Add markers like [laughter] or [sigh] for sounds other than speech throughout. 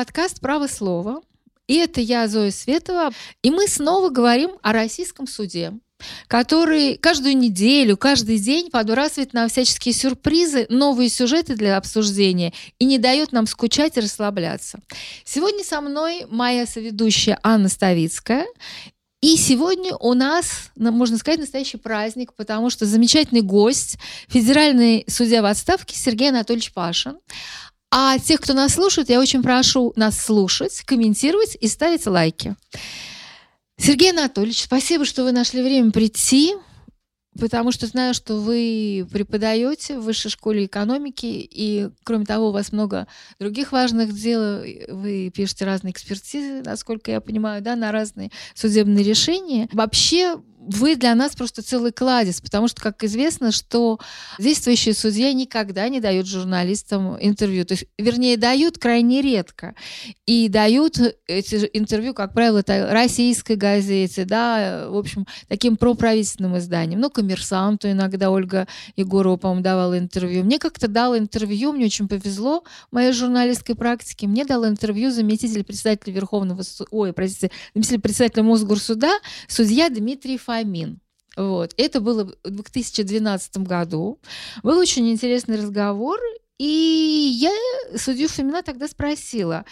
Подкаст «Право слова». И это я, Зоя Светова. И мы снова говорим о российском суде, который каждую неделю, каждый день подбрасывает нам всяческие сюрпризы, новые сюжеты для обсуждения и не дает нам скучать и расслабляться. Сегодня со мной моя соведущая Анна Ставицкая. И сегодня у нас, можно сказать, настоящий праздник, потому что замечательный гость, федеральный судья в отставке Сергей Анатольевич Пашин. А тех, кто нас слушает, я очень прошу нас слушать, комментировать и ставить лайки. Сергей Анатольевич, спасибо, что вы нашли время прийти, потому что знаю, что вы преподаете в высшей школе экономики, и, кроме того, у вас много других важных дел. Вы пишете разные экспертизы, насколько я понимаю, да, на разные судебные решения. Вообще, вы для нас просто целый кладезь, потому что, как известно, что действующие судья никогда не дают журналистам интервью. То есть, вернее, дают крайне редко. И дают эти интервью, как правило, российской газете, да, в общем, таким проправительственным изданием. Ну, коммерсанту иногда Ольга Егорова, по-моему, давала интервью. Мне как-то дал интервью, мне очень повезло в моей журналистской практике. Мне дал интервью заместитель председателя Верховного ой, простите, заместитель председателя Мосгорсуда, судья Дмитрий Фомин. Вот. Это было в 2012 году. Был очень интересный разговор, и я судью Фомина тогда спросила,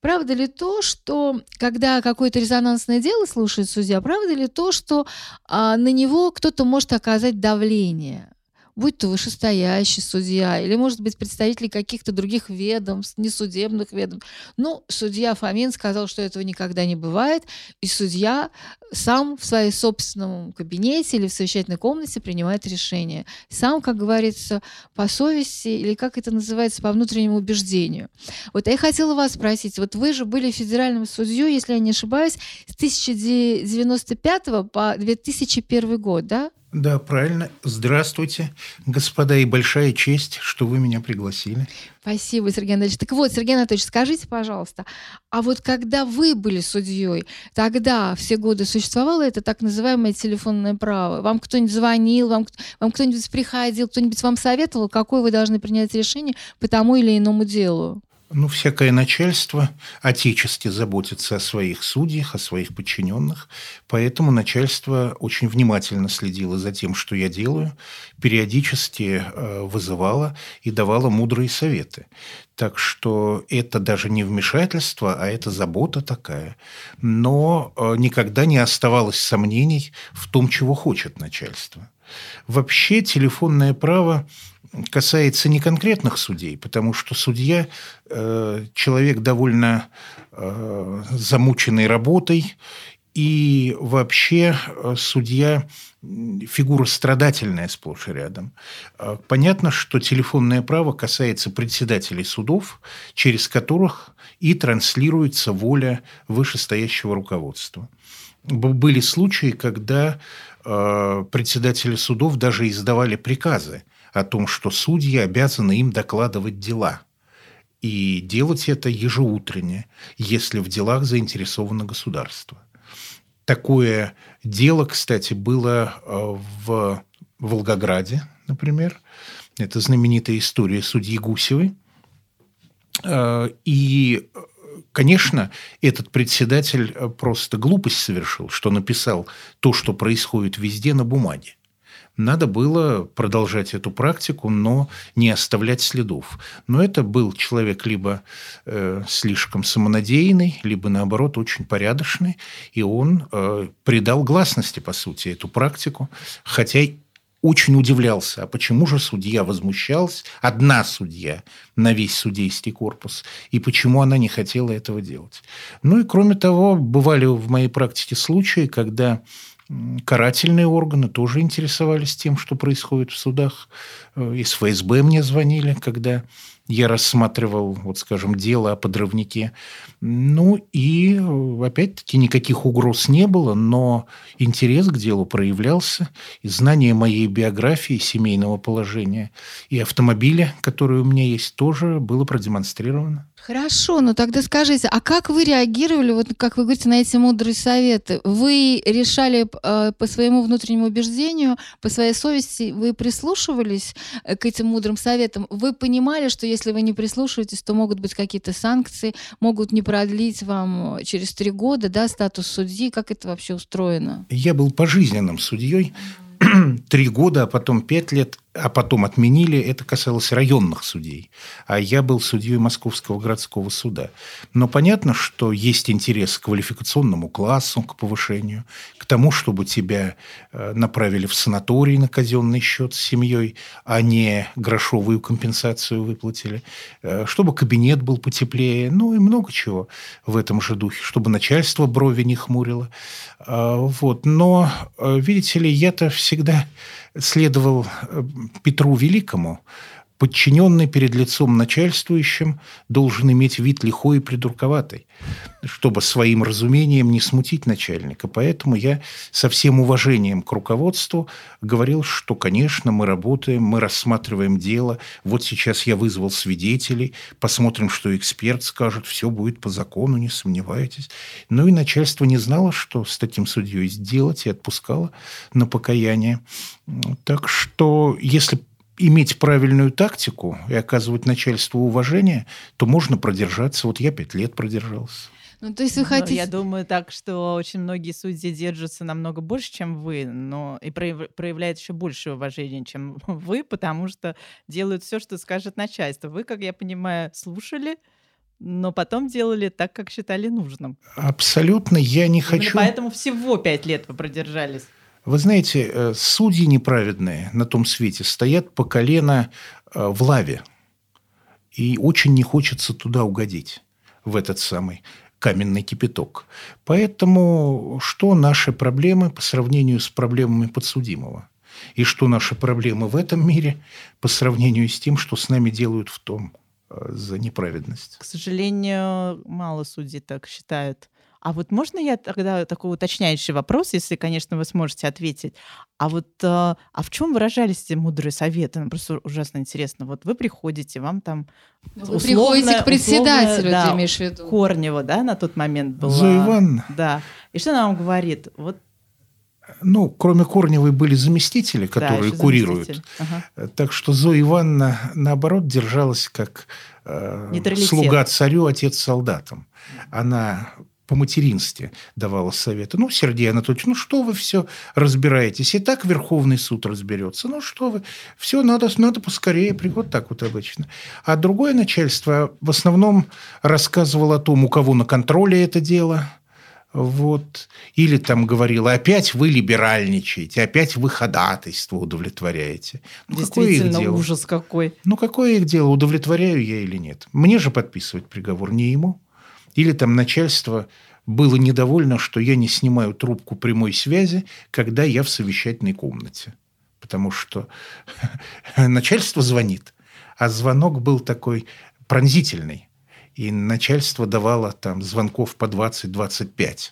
правда ли то, что когда какое-то резонансное дело слушает судья, правда ли то, что а, на него кто-то может оказать давление? Будь то вышестоящий судья или, может быть, представители каких-то других ведомств, несудебных ведомств. Ну, судья Фомин сказал, что этого никогда не бывает, и судья сам в своей собственном кабинете или в совещательной комнате принимает решение. Сам, как говорится, по совести или как это называется, по внутреннему убеждению. Вот я хотела вас спросить, вот вы же были федеральным судьей, если я не ошибаюсь, с 1995 по 2001 год, да? Да, правильно. Здравствуйте, господа, и большая честь, что вы меня пригласили. Спасибо, Сергей Анатольевич. Так вот, Сергей Анатольевич, скажите, пожалуйста, а вот когда вы были судьей, тогда все годы существовало это так называемое телефонное право? Вам кто-нибудь звонил, вам, вам кто-нибудь приходил, кто-нибудь вам советовал, какое вы должны принять решение по тому или иному делу? Ну, всякое начальство отечески заботится о своих судьях, о своих подчиненных, поэтому начальство очень внимательно следило за тем, что я делаю, периодически э, вызывало и давало мудрые советы. Так что это даже не вмешательство, а это забота такая. Но э, никогда не оставалось сомнений в том, чего хочет начальство. Вообще телефонное право касается не конкретных судей, потому что судья э, человек довольно э, замученный работой, и вообще э, судья фигура страдательная сплошь и рядом. Э, понятно, что телефонное право касается председателей судов, через которых и транслируется воля вышестоящего руководства. Были случаи, когда э, председатели судов даже издавали приказы о том, что судьи обязаны им докладывать дела. И делать это ежеутренне, если в делах заинтересовано государство. Такое дело, кстати, было э, в Волгограде, например. Это знаменитая история судьи Гусевой. Э, и Конечно, этот председатель просто глупость совершил, что написал то, что происходит везде на бумаге надо было продолжать эту практику, но не оставлять следов. Но это был человек либо э, слишком самонадеянный, либо наоборот очень порядочный, и он э, придал гласности, по сути, эту практику, хотя очень удивлялся, а почему же судья возмущалась, одна судья на весь судейский корпус, и почему она не хотела этого делать. Ну и кроме того, бывали в моей практике случаи, когда Карательные органы тоже интересовались тем, что происходит в судах. Э, из ФСБ мне звонили, когда я рассматривал, вот скажем, дело о подрывнике. Ну и, опять-таки, никаких угроз не было, но интерес к делу проявлялся, и знание моей биографии, семейного положения и автомобиля, который у меня есть, тоже было продемонстрировано. Хорошо, но тогда скажите, а как вы реагировали, вот как вы говорите, на эти мудрые советы? Вы решали э, по своему внутреннему убеждению, по своей совести, вы прислушивались э, к этим мудрым советам, вы понимали, что если вы не прислушиваетесь, то могут быть какие-то санкции, могут не продлить вам через три года да, статус судьи? Как это вообще устроено? Я был пожизненным судьей [clears throat] три года, а потом пять лет а потом отменили, это касалось районных судей. А я был судьей Московского городского суда. Но понятно, что есть интерес к квалификационному классу, к повышению, к тому, чтобы тебя э, направили в санаторий на казенный счет с семьей, а не грошовую компенсацию выплатили, э, чтобы кабинет был потеплее, ну и много чего в этом же духе, чтобы начальство брови не хмурило. А, вот. Но, э, видите ли, я-то всегда следовал э, Петру Великому, подчиненный перед лицом начальствующим должен иметь вид лихой и придурковатый, чтобы своим разумением не смутить начальника. Поэтому я со всем уважением к руководству говорил, что, конечно, мы работаем, мы рассматриваем дело. Вот сейчас я вызвал свидетелей, посмотрим, что эксперт скажет, все будет по закону, не сомневайтесь. Ну и начальство не знало, что с таким судьей сделать, и отпускало на покаяние. Так что, если иметь правильную тактику и оказывать начальству уважение, то можно продержаться. Вот я пять лет продержался. Ну, то есть вы хотите... Ну, я думаю так, что очень многие судьи держатся намного больше, чем вы, но и проявляют еще больше уважения, чем [laughs] вы, потому что делают все, что скажет начальство. Вы, как я понимаю, слушали, но потом делали так, как считали нужным. Абсолютно, я не Именно хочу... Поэтому всего пять лет вы продержались. Вы знаете, э, судьи неправедные на том свете стоят по колено э, в лаве. И очень не хочется туда угодить, в этот самый каменный кипяток. Поэтому что наши проблемы по сравнению с проблемами подсудимого? И что наши проблемы в этом мире по сравнению с тем, что с нами делают в том э, за неправедность? К сожалению, мало судей так считают. А вот можно я тогда такой уточняющий вопрос, если, конечно, вы сможете ответить. А вот а, а в чем выражались эти мудрые советы? Ну, просто ужасно интересно. Вот вы приходите, вам там ну, вы условно, приходите к председателю, условно, да, ты имеешь в виду? Корнева, да, на тот момент была. Зоя Ивановна. Да. И что она вам говорит? Вот ну, кроме Корневой были заместители, которые да, курируют. Заместитель. Ага. Так что Зоя Ивановна, наоборот, держалась как э, слуга царю, отец солдатам. Она по материнстве давала советы. Ну, Сергей Анатольевич, ну что вы все разбираетесь? И так Верховный суд разберется. Ну что вы, все надо, надо поскорее. Вот так вот обычно. А другое начальство в основном рассказывало о том, у кого на контроле это дело. Вот. Или там говорила, опять вы либеральничаете, опять вы ходатайство удовлетворяете. Ну, Действительно, какое их дело? ужас какой. Ну, какое их дело, удовлетворяю я или нет? Мне же подписывать приговор, не ему. Или там начальство было недовольно, что я не снимаю трубку прямой связи, когда я в совещательной комнате. Потому что [laughs] начальство звонит, а звонок был такой пронзительный. И начальство давало там звонков по 20-25.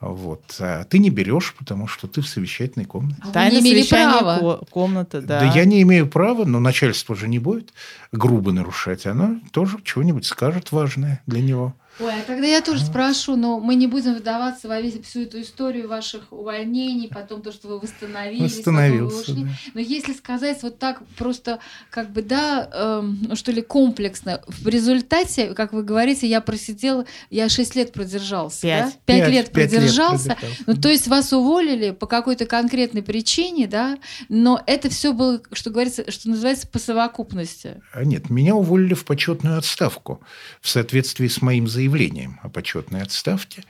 Вот. А ты не берешь, потому что ты в совещательной комнате. А Тайна не права. комната, да. Да я не имею права, но начальство же не будет грубо нарушать. Оно тоже чего-нибудь скажет важное для него. Ой, а тогда я тоже спрошу, но мы не будем вдаваться во весь, всю эту историю ваших увольнений, потом то, что вы восстановились, Восстановился, потом вы ушли. Да. Но если сказать вот так просто, как бы, да, э, что ли, комплексно, в результате, как вы говорите, я просидела, я 6 лет продержался, Пять. да? 5, 5 лет продержался. Лет продержался. Ну, то есть вас уволили по какой-то конкретной причине, да, но это все было, что говорится, что называется, по совокупности. А нет, меня уволили в почетную отставку в соответствии с моим заявлением заявлением о почетной отставке.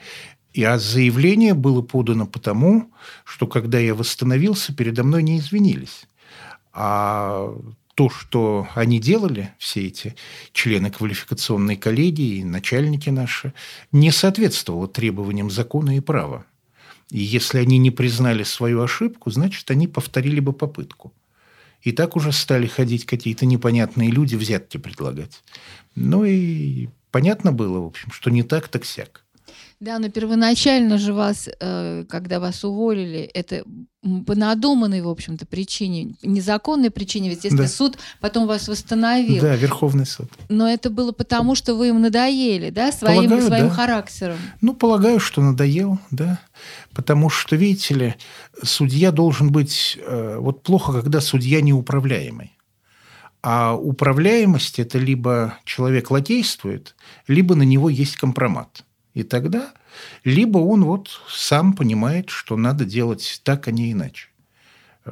И а заявление было подано потому, что когда я восстановился, передо мной не извинились. А то, что они делали, все эти члены квалификационной коллегии, начальники наши, не соответствовало требованиям закона и права. И если они не признали свою ошибку, значит, они повторили бы попытку. И так уже стали ходить какие-то непонятные люди взятки предлагать. Ну и понятно было, в общем, что не так, так сяк. Да, но первоначально же вас, э, когда вас уволили, это по надуманной, в общем-то, причине, незаконной причине, ведь если да. суд потом вас восстановил. Да, Верховный суд. Но это было потому, что вы им надоели, да, своим, полагаю, своим да. характером. Ну, полагаю, что надоел, да. Потому что, видите ли, судья должен быть... Э, вот плохо, когда судья неуправляемый. А управляемость – это либо человек лакействует, либо на него есть компромат. И тогда либо он вот сам понимает, что надо делать так, а не иначе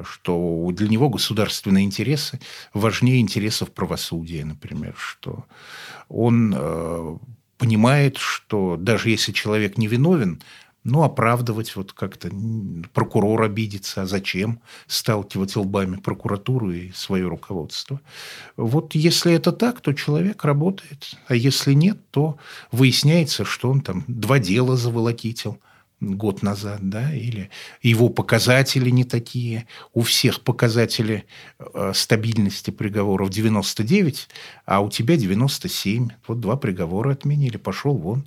что для него государственные интересы важнее интересов правосудия, например, что он э, понимает, что даже если человек невиновен, ну, оправдывать вот как-то прокурор обидится, а зачем сталкивать лбами прокуратуру и свое руководство. Вот если это так, то человек работает, а если нет, то выясняется, что он там два дела заволокитил год назад, да, или его показатели не такие. У всех показатели э, стабильности приговоров 99, а у тебя 97. Вот два приговора отменили, пошел вон.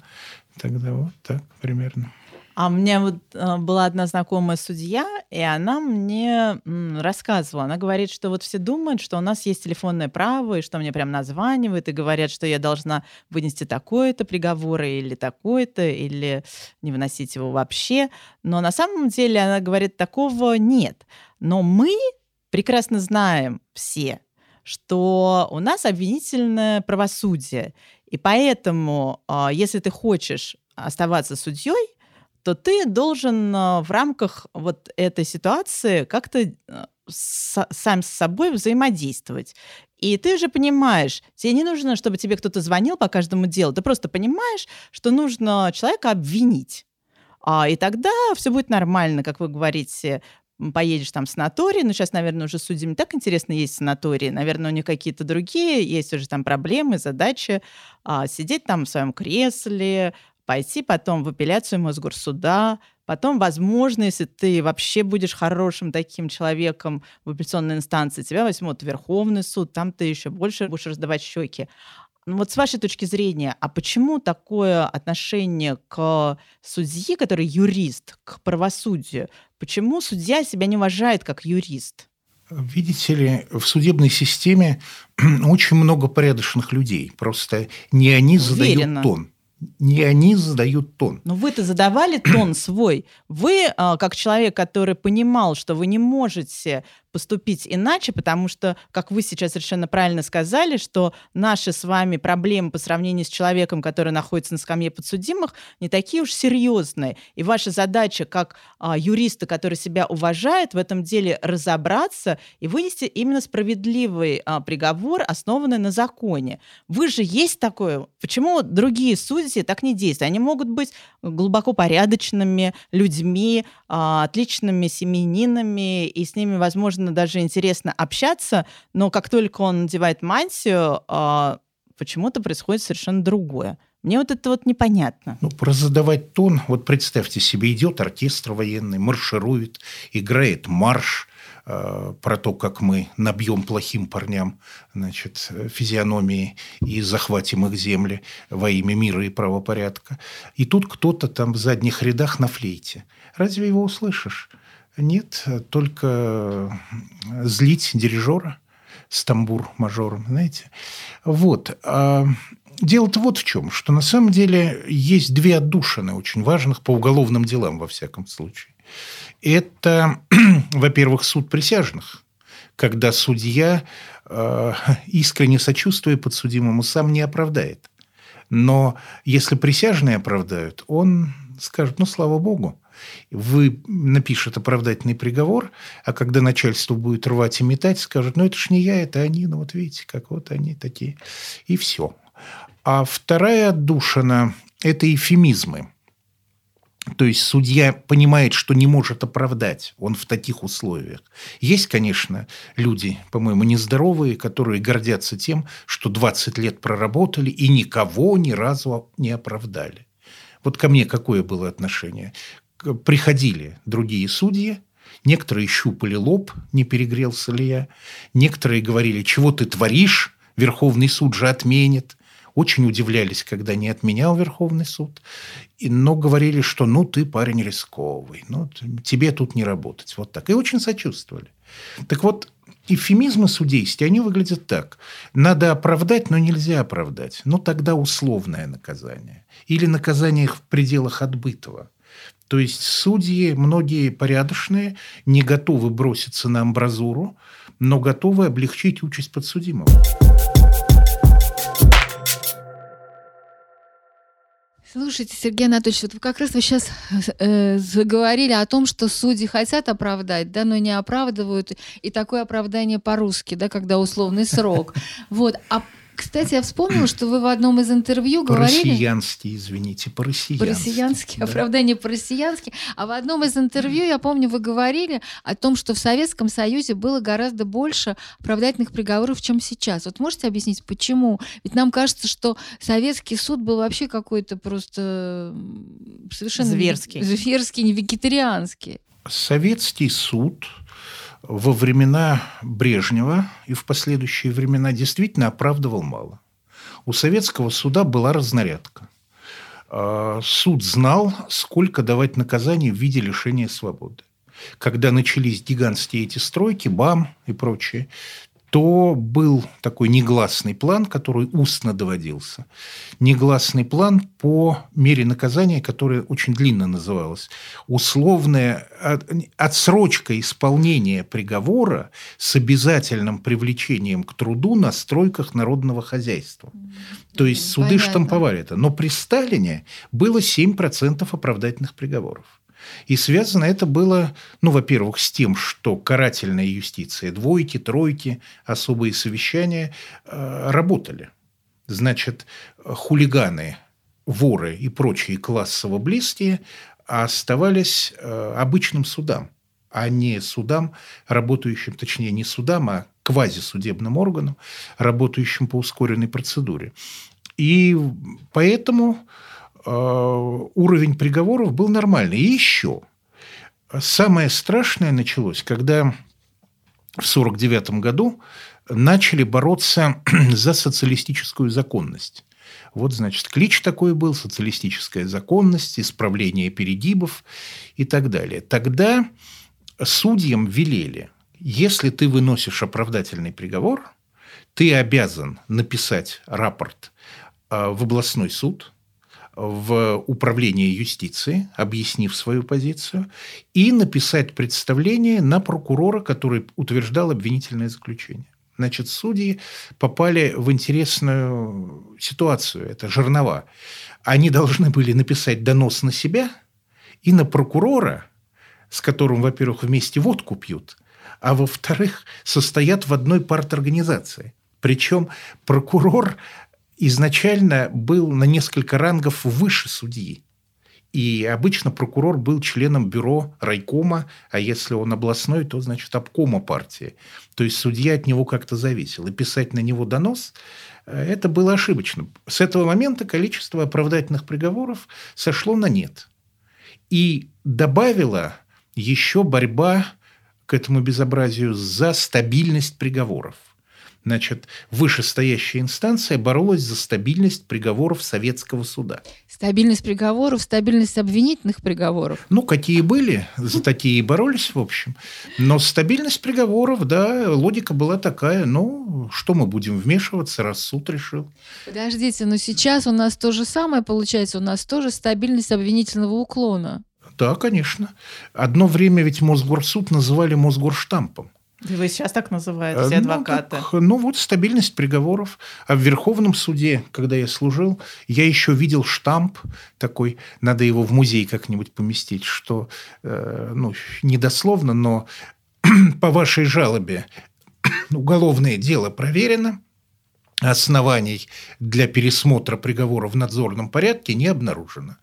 Тогда вот так примерно. А у меня вот э, была одна знакомая судья, и она мне рассказывала. Она говорит, что вот все думают, что у нас есть телефонное право, и что мне прям названивают, и говорят, что я должна вынести такое-то приговор, или такое-то, или не выносить его вообще. Но на самом деле она говорит, такого нет. Но мы прекрасно знаем все, что у нас обвинительное правосудие. И поэтому, а, если ты хочешь оставаться судьей, то ты должен а, в рамках вот этой ситуации как-то а, сам с собой взаимодействовать. И ты уже понимаешь, тебе не нужно, чтобы тебе кто-то звонил по каждому делу. Ты просто понимаешь, что нужно человека обвинить. А, и тогда все будет нормально, как вы говорите, поедешь там в санаторий, ну, сейчас, наверное, уже судьям так интересно есть санатории, наверное, у них какие-то другие, есть уже там проблемы, задачи, а, сидеть там в своем кресле, пойти потом в апелляцию Мосгорсуда, потом, возможно, если ты вообще будешь хорошим таким человеком в апелляционной инстанции, тебя возьмут Верховный суд, там ты еще больше будешь раздавать щеки. Ну вот с вашей точки зрения, а почему такое отношение к судье, который юрист, к правосудию? Почему судья себя не уважает как юрист? Видите ли, в судебной системе [clears throat] очень много порядочных людей. Просто не они Уверена. задают тон не они задают тон. Но вы-то задавали тон свой. Вы, а, как человек, который понимал, что вы не можете поступить иначе, потому что, как вы сейчас совершенно правильно сказали, что наши с вами проблемы по сравнению с человеком, который находится на скамье подсудимых, не такие уж серьезные. И ваша задача как а, юриста, который себя уважает, в этом деле разобраться и вынести именно справедливый а, приговор, основанный на законе. Вы же есть такое. Почему другие судьи так не действуют? Они могут быть глубоко порядочными людьми, а, отличными семьянинами, и с ними, возможно, можно даже интересно общаться, но как только он надевает мантию, а, почему-то происходит совершенно другое. Мне вот это вот непонятно. Ну, про задавать тон, вот представьте себе, идет оркестр военный, марширует, играет марш, э, про то, как мы набьем плохим парням значит, физиономии и захватим их земли во имя мира и правопорядка. И тут кто-то там в задних рядах на флейте. Разве его услышишь? Нет, только злить дирижера с тамбур-мажором, знаете. Вот. А дело-то вот в чем, что на самом деле есть две отдушины очень важных по уголовным делам, во всяком случае. Это, [clears throat] во-первых, суд присяжных, когда судья, э, искренне сочувствуя подсудимому, сам не оправдает. Но если присяжные оправдают, он скажет, ну, слава богу, вы напишет оправдательный приговор, а когда начальство будет рвать и метать, скажут, ну это ж не я, это они, ну вот видите, как вот они такие. И все. А вторая отдушина – это эфемизмы. То есть судья понимает, что не может оправдать он в таких условиях. Есть, конечно, люди, по-моему, нездоровые, которые гордятся тем, что 20 лет проработали и никого ни разу не оправдали. Вот ко мне какое было отношение? Приходили другие судьи, некоторые щупали лоб, не перегрелся ли я, некоторые говорили, чего ты творишь, Верховный суд же отменит. Очень удивлялись, когда не отменял Верховный суд, но говорили, что ну ты парень рисковый, ну тебе тут не работать. Вот так. И очень сочувствовали. Так вот, эвфемизмы судействия, они выглядят так. Надо оправдать, но нельзя оправдать. Ну, тогда условное наказание. Или наказание в пределах отбытого. То есть судьи, многие порядочные, не готовы броситься на амбразуру, но готовы облегчить участь подсудимого. Слушайте, Сергей Анатольевич, вот как раз вы сейчас э, заговорили о том, что судьи хотят оправдать, да, но не оправдывают, и такое оправдание по-русски, да, когда условный срок. [laughs] Вот. А кстати, я вспомнила, что вы в одном из интервью говорили... По-россиянски, извините, по-россиянски. По-россиянски, да. оправдание по-россиянски. А в одном из интервью, я помню, вы говорили о том, что в Советском Союзе было гораздо больше оправдательных приговоров, чем сейчас. Вот можете объяснить, почему? Ведь нам кажется, что советский суд был вообще какой-то просто совершенно... Зверский. Зверский, не вегетарианский. Советский суд во времена Брежнева и в последующие времена действительно оправдывал мало. У советского суда была разнарядка. А, суд знал, сколько давать наказаний в виде лишения свободы. Когда начались гигантские эти стройки, БАМ и прочее, то был такой негласный план, который устно доводился. Негласный план по мере наказания, которое очень длинно называлось. Условная отсрочка исполнения приговора с обязательным привлечением к труду на стройках народного хозяйства. То есть суды Понятно. штамповали это. Но при Сталине было 7% оправдательных приговоров. И связано это было, ну, во-первых, с тем, что карательная юстиция, двойки, тройки, особые совещания э, работали. Значит, хулиганы, воры и прочие классово близкие оставались э, обычным судам, а не судам, работающим, точнее, не судам, а квазисудебным органам, работающим по ускоренной процедуре. И поэтому уровень приговоров был нормальный. И еще самое страшное началось, когда в 1949 году начали бороться [clears throat] за социалистическую законность. Вот, значит, клич такой был, социалистическая законность, исправление перегибов и так далее. Тогда судьям велели, если ты выносишь оправдательный приговор, ты обязан написать рапорт э, в областной суд – в управление юстиции, объяснив свою позицию, и написать представление на прокурора, который утверждал обвинительное заключение. Значит, судьи попали в интересную ситуацию. Это жернова. Они должны были написать донос на себя и на прокурора, с которым, во-первых, вместе водку пьют, а во-вторых, состоят в одной парторганизации. Причем прокурор изначально был на несколько рангов выше судьи. И обычно прокурор был членом бюро райкома, а если он областной, то, значит, обкома партии. То есть судья от него как-то зависел. И писать на него донос э, – это было ошибочно. С этого момента количество оправдательных приговоров сошло на нет. И добавила еще борьба к этому безобразию за стабильность приговоров. Значит, вышестоящая инстанция боролась за стабильность приговоров советского суда. Стабильность приговоров, стабильность обвинительных приговоров. Ну, какие были, за такие и боролись, в общем. Но стабильность приговоров, да, логика была такая, ну, что мы будем вмешиваться, раз суд решил. Подождите, но сейчас у нас то же самое получается, у нас тоже стабильность обвинительного уклона. Да, конечно. Одно время ведь Мосгорсуд называли Мосгорштампом. Вы сейчас так называете, все ну, адвокаты. Так, ну, вот стабильность приговоров. А в Верховном суде, когда я служил, я еще видел штамп такой, надо его в музей как-нибудь поместить, что, э, ну, недословно, но [clears throat] по вашей жалобе [clears throat] уголовное дело проверено, оснований для пересмотра приговора в надзорном порядке не обнаружено.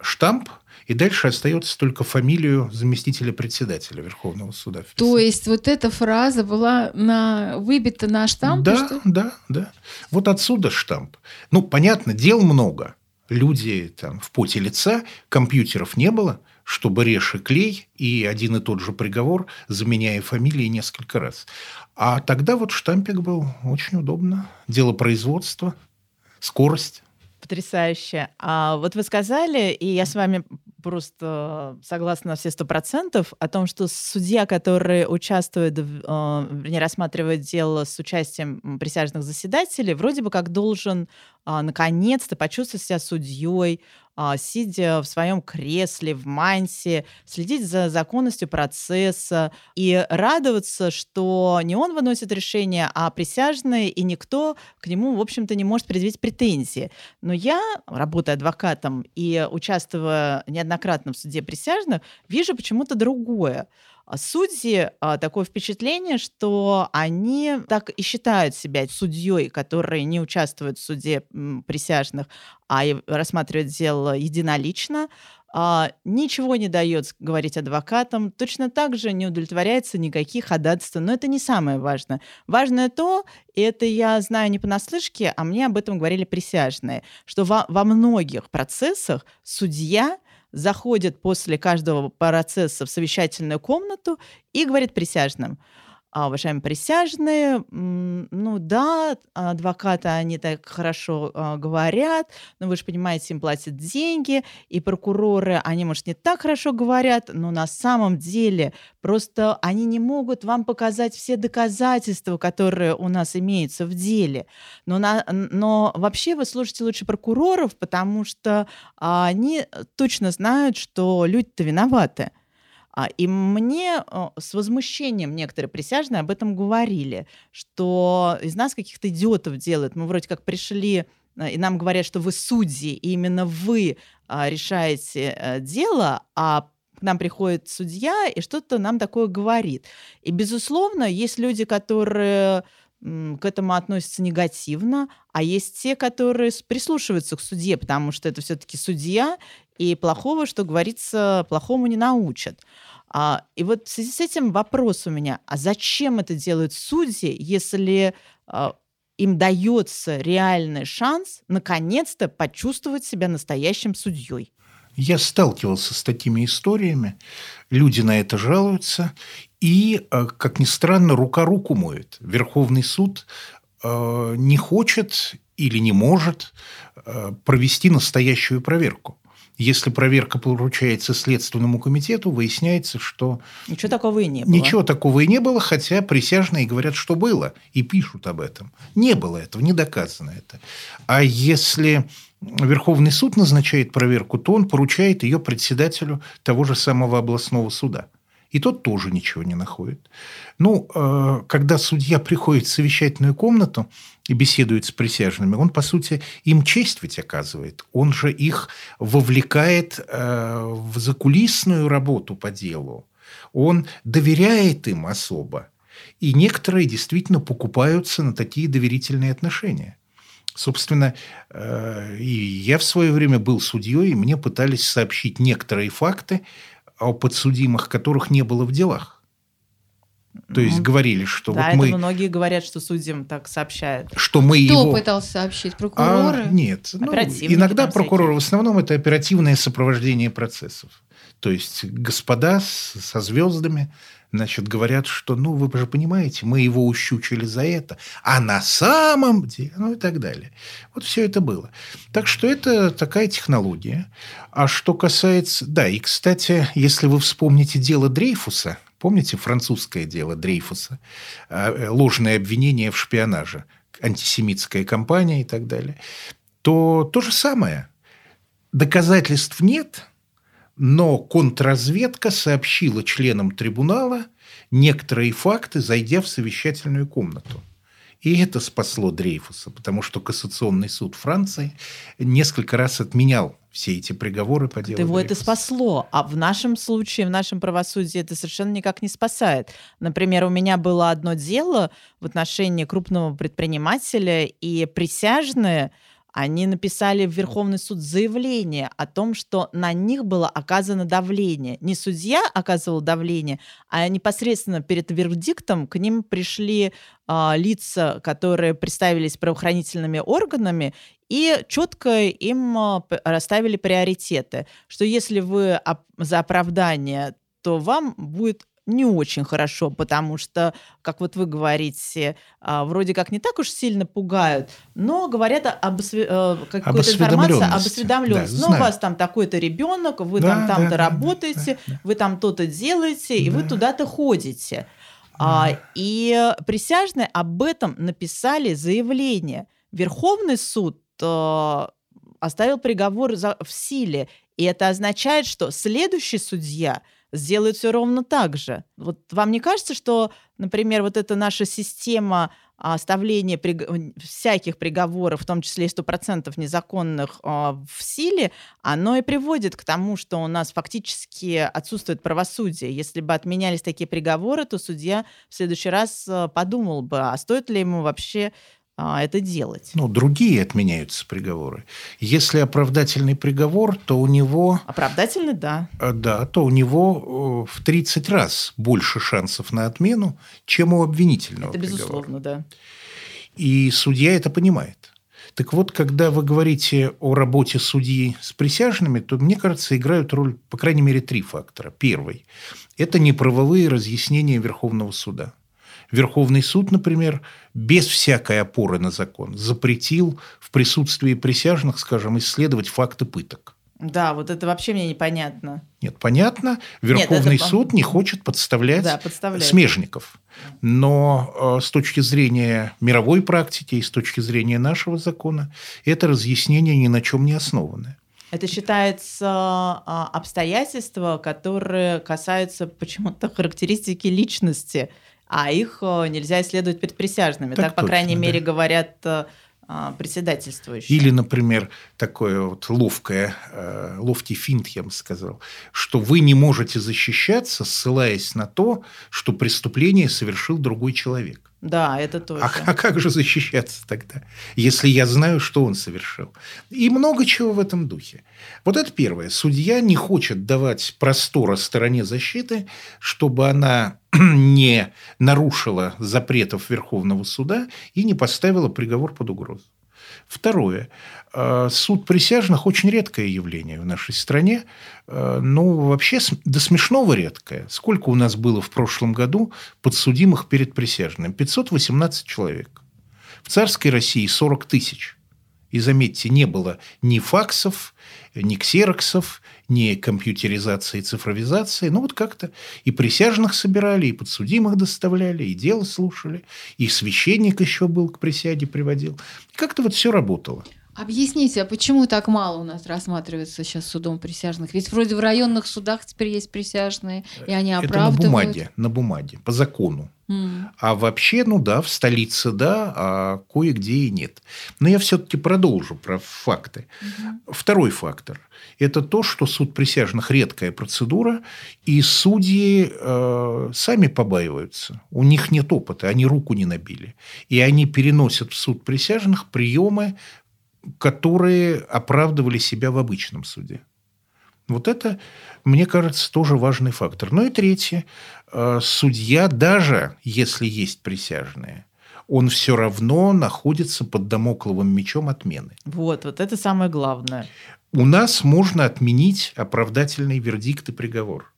Штамп – и дальше остается только фамилию заместителя председателя Верховного суда. Вписать. То есть вот эта фраза была на, выбита на штамп? Да, что? да, да. Вот отсюда штамп. Ну, понятно, дел много. Люди там в поте лица, компьютеров не было, чтобы режь и клей, и один и тот же приговор, заменяя фамилии несколько раз. А тогда вот штампик был очень удобно. Дело производства, скорость. Потрясающе. А вот вы сказали, и я с вами просто согласна на все сто процентов о том, что судья, который участвует, в, э, вернее, рассматривает дело с участием присяжных заседателей, вроде бы как должен а, наконец-то почувствовать себя судьей, а, сидя в своем кресле, в мансе, следить за законностью процесса и радоваться, что не он выносит решение, а присяжные, и никто к нему, в общем-то, не может предъявить претензии. Но я, работая адвокатом и участвуя неоднократно в суде присяжных, вижу почему-то другое. А судьи а, такое впечатление, что они так и считают себя судьей, который не участвует в суде присяжных, а рассматривает дело единолично, а, ничего не дает говорить адвокатам, точно так же не удовлетворяется никаких ходатайств. Но это не самое важное. Важное то, и это я знаю не понаслышке, а мне об этом говорили присяжные, что во, во многих процессах судья заходит после каждого процесса в совещательную комнату и говорит присяжным – а, уважаемые присяжные, ну да, адвокаты, они так хорошо а, говорят, но вы же понимаете, им платят деньги, и прокуроры, они, может, не так хорошо говорят, но на самом деле просто они не могут вам показать все доказательства, которые у нас имеются в деле. Но, на, но вообще вы слушаете лучше прокуроров, потому что а, они точно знают, что люди-то виноваты. А, и мне с возмущением некоторые присяжные об этом говорили, что из нас каких-то идиотов делают. Мы вроде как пришли а, и нам говорят, что вы судьи, и именно вы а, решаете э, дело, а к нам приходит судья и что-то нам такое говорит. И, безусловно, есть люди, которые к этому относятся негативно, а есть те, которые прислушиваются к судье, потому что это все-таки судья, и плохого, что говорится, плохому не научат. А, и вот в связи с этим вопрос у меня, а зачем это делают судьи, если а, им дается реальный шанс наконец-то почувствовать себя настоящим судьей? Я сталкивался с такими историями, люди на это жалуются, и, а, как ни странно, рука руку моет. Верховный суд а, не хочет или не может а, провести настоящую проверку. Если проверка поручается Следственному комитету, выясняется, что... Ничего такого и не было. Ничего такого и не было, хотя присяжные говорят, что было, и пишут об этом. Не было этого, не доказано это. А если Верховный суд назначает проверку, то он поручает ее председателю того же самого областного суда. И тот тоже ничего не находит. Ну, э, когда судья приходит в совещательную комнату и беседует с присяжными, он, по сути, им честь ведь оказывает. Он же их вовлекает э, в закулисную работу по делу. Он доверяет им особо. И некоторые действительно покупаются на такие доверительные отношения. Собственно, э, и я в свое время был судьей, и мне пытались сообщить некоторые факты, о подсудимых, которых не было в делах. То есть говорили, что да, вот мы... многие говорят, что судьям так сообщают. Что мы Кто его... пытался сообщить? Прокуроры? А, нет. Ну, иногда прокуроры, всякие. в основном, это оперативное сопровождение процессов. То есть господа со звездами значит, говорят, что, ну, вы же понимаете, мы его ущучили за это, а на самом деле, ну и так далее. Вот все это было. Так что это такая технология. А что касается... Да, и, кстати, если вы вспомните дело Дрейфуса, помните французское дело Дрейфуса, а, э, ложное обвинение в шпионаже, антисемитская кампания и так далее, то то же самое. Доказательств нет – но контрразведка сообщила членам трибунала некоторые факты, зайдя в совещательную комнату. И это спасло Дрейфуса, потому что Кассационный суд Франции несколько раз отменял все эти приговоры по делу Его Дрейфуса. это спасло, а в нашем случае, в нашем правосудии это совершенно никак не спасает. Например, у меня было одно дело в отношении крупного предпринимателя, и присяжные – они написали в Верховный суд заявление о том, что на них было оказано давление. Не судья оказывал давление, а непосредственно перед вердиктом к ним пришли э, лица, которые представились правоохранительными органами, и четко им э, расставили приоритеты, что если вы за оправдание то вам будет не очень хорошо, потому что, как вот вы говорите, а, вроде как не так уж сильно пугают, но говорят об э, какой-то информации об осведомленности. Да, но у вас там такой-то ребенок, вы да, там там-то да, работаете, да, да. вы там то-то делаете, да. и вы туда-то ходите. А, и присяжные об этом написали заявление. Верховный суд э, оставил приговор за, в силе. И это означает, что следующий судья сделает все ровно так же. Вот вам не кажется, что, например, вот эта наша система оставления приг... всяких приговоров, в том числе и 100% незаконных, а, в силе, оно и приводит к тому, что у нас фактически отсутствует правосудие. Если бы отменялись такие приговоры, то судья в следующий раз а, подумал бы, а стоит ли ему вообще а, это делать. Ну, другие отменяются приговоры. Если оправдательный приговор, то у него... Оправдательный, да. Э, да, то у него э, в 30 раз больше шансов на отмену, чем у обвинительного Это приговора. безусловно, да. И судья это понимает. Так вот, когда вы говорите о работе судьи с присяжными, то, мне кажется, играют роль, по крайней мере, три фактора. Первый – это неправовые разъяснения Верховного суда. Верховный суд, например, без всякой опоры на закон запретил в присутствии присяжных, скажем, исследовать факты пыток. Да, вот это вообще мне непонятно. Нет, понятно. Верховный Нет, это... суд не хочет подставлять да, смежников. Но э, с точки зрения мировой практики и с точки зрения нашего закона, это разъяснение ни на чем не основанное. Это считается а, обстоятельства, которые касаются почему-то характеристики личности а их э, нельзя исследовать перед присяжными. Так, так по крайней да. мере, говорят э, а, председательствующие. Или, например, такое вот ловкое, э, ловкий финт, я бы сказал, что вы не можете защищаться, ссылаясь на то, что преступление совершил другой человек. Да, это тоже. А, а как же защищаться тогда, если я знаю, что он совершил? И много чего в этом духе. Вот это первое. Судья не хочет давать простора стороне защиты, чтобы она [clears throat] не нарушила запретов Верховного суда и не поставила приговор под угрозу. Второе. Э, суд присяжных очень редкое явление в нашей стране. Э, ну, вообще до смешного редкое. Сколько у нас было в прошлом году подсудимых перед присяжным? 518 человек. В царской России 40 тысяч. И заметьте, не было ни факсов, ни ксероксов, ни компьютеризации и цифровизации. Ну, вот как-то и присяжных собирали, и подсудимых доставляли, и дело слушали, и священник еще был к присяде приводил. Как-то вот все работало. Объясните, а почему так мало у нас рассматривается сейчас судом присяжных? Ведь вроде в районных судах теперь есть присяжные, и они оправдывают. Это на бумаге, на бумаге, по закону. Mm. А вообще, ну да, в столице да, а кое-где и нет. Но я все-таки продолжу про факты. Mm-hmm. Второй фактор – это то, что суд присяжных – редкая процедура, и судьи э, сами побаиваются. У них нет опыта, они руку не набили. И они переносят в суд присяжных приемы, которые оправдывали себя в обычном суде. Вот это, мне кажется, тоже важный фактор. Ну и третье. Э, судья, даже если есть присяжные, он все равно находится под домокловым мечом отмены. Вот, вот это самое главное. У нас можно отменить оправдательный вердикт и приговор.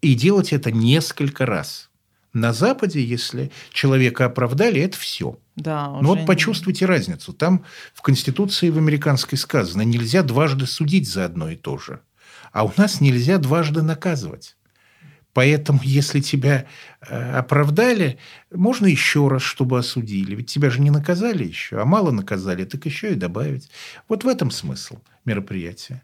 И делать это несколько раз. На Западе, если человека оправдали, это все. Да, Но вот почувствуйте разницу. Там в Конституции в американской сказано, нельзя дважды судить за одно и то же. А у нас нельзя дважды наказывать. Поэтому, если тебя э, оправдали, можно еще раз, чтобы осудили. Ведь тебя же не наказали еще, а мало наказали, так еще и добавить. Вот в этом смысл мероприятия.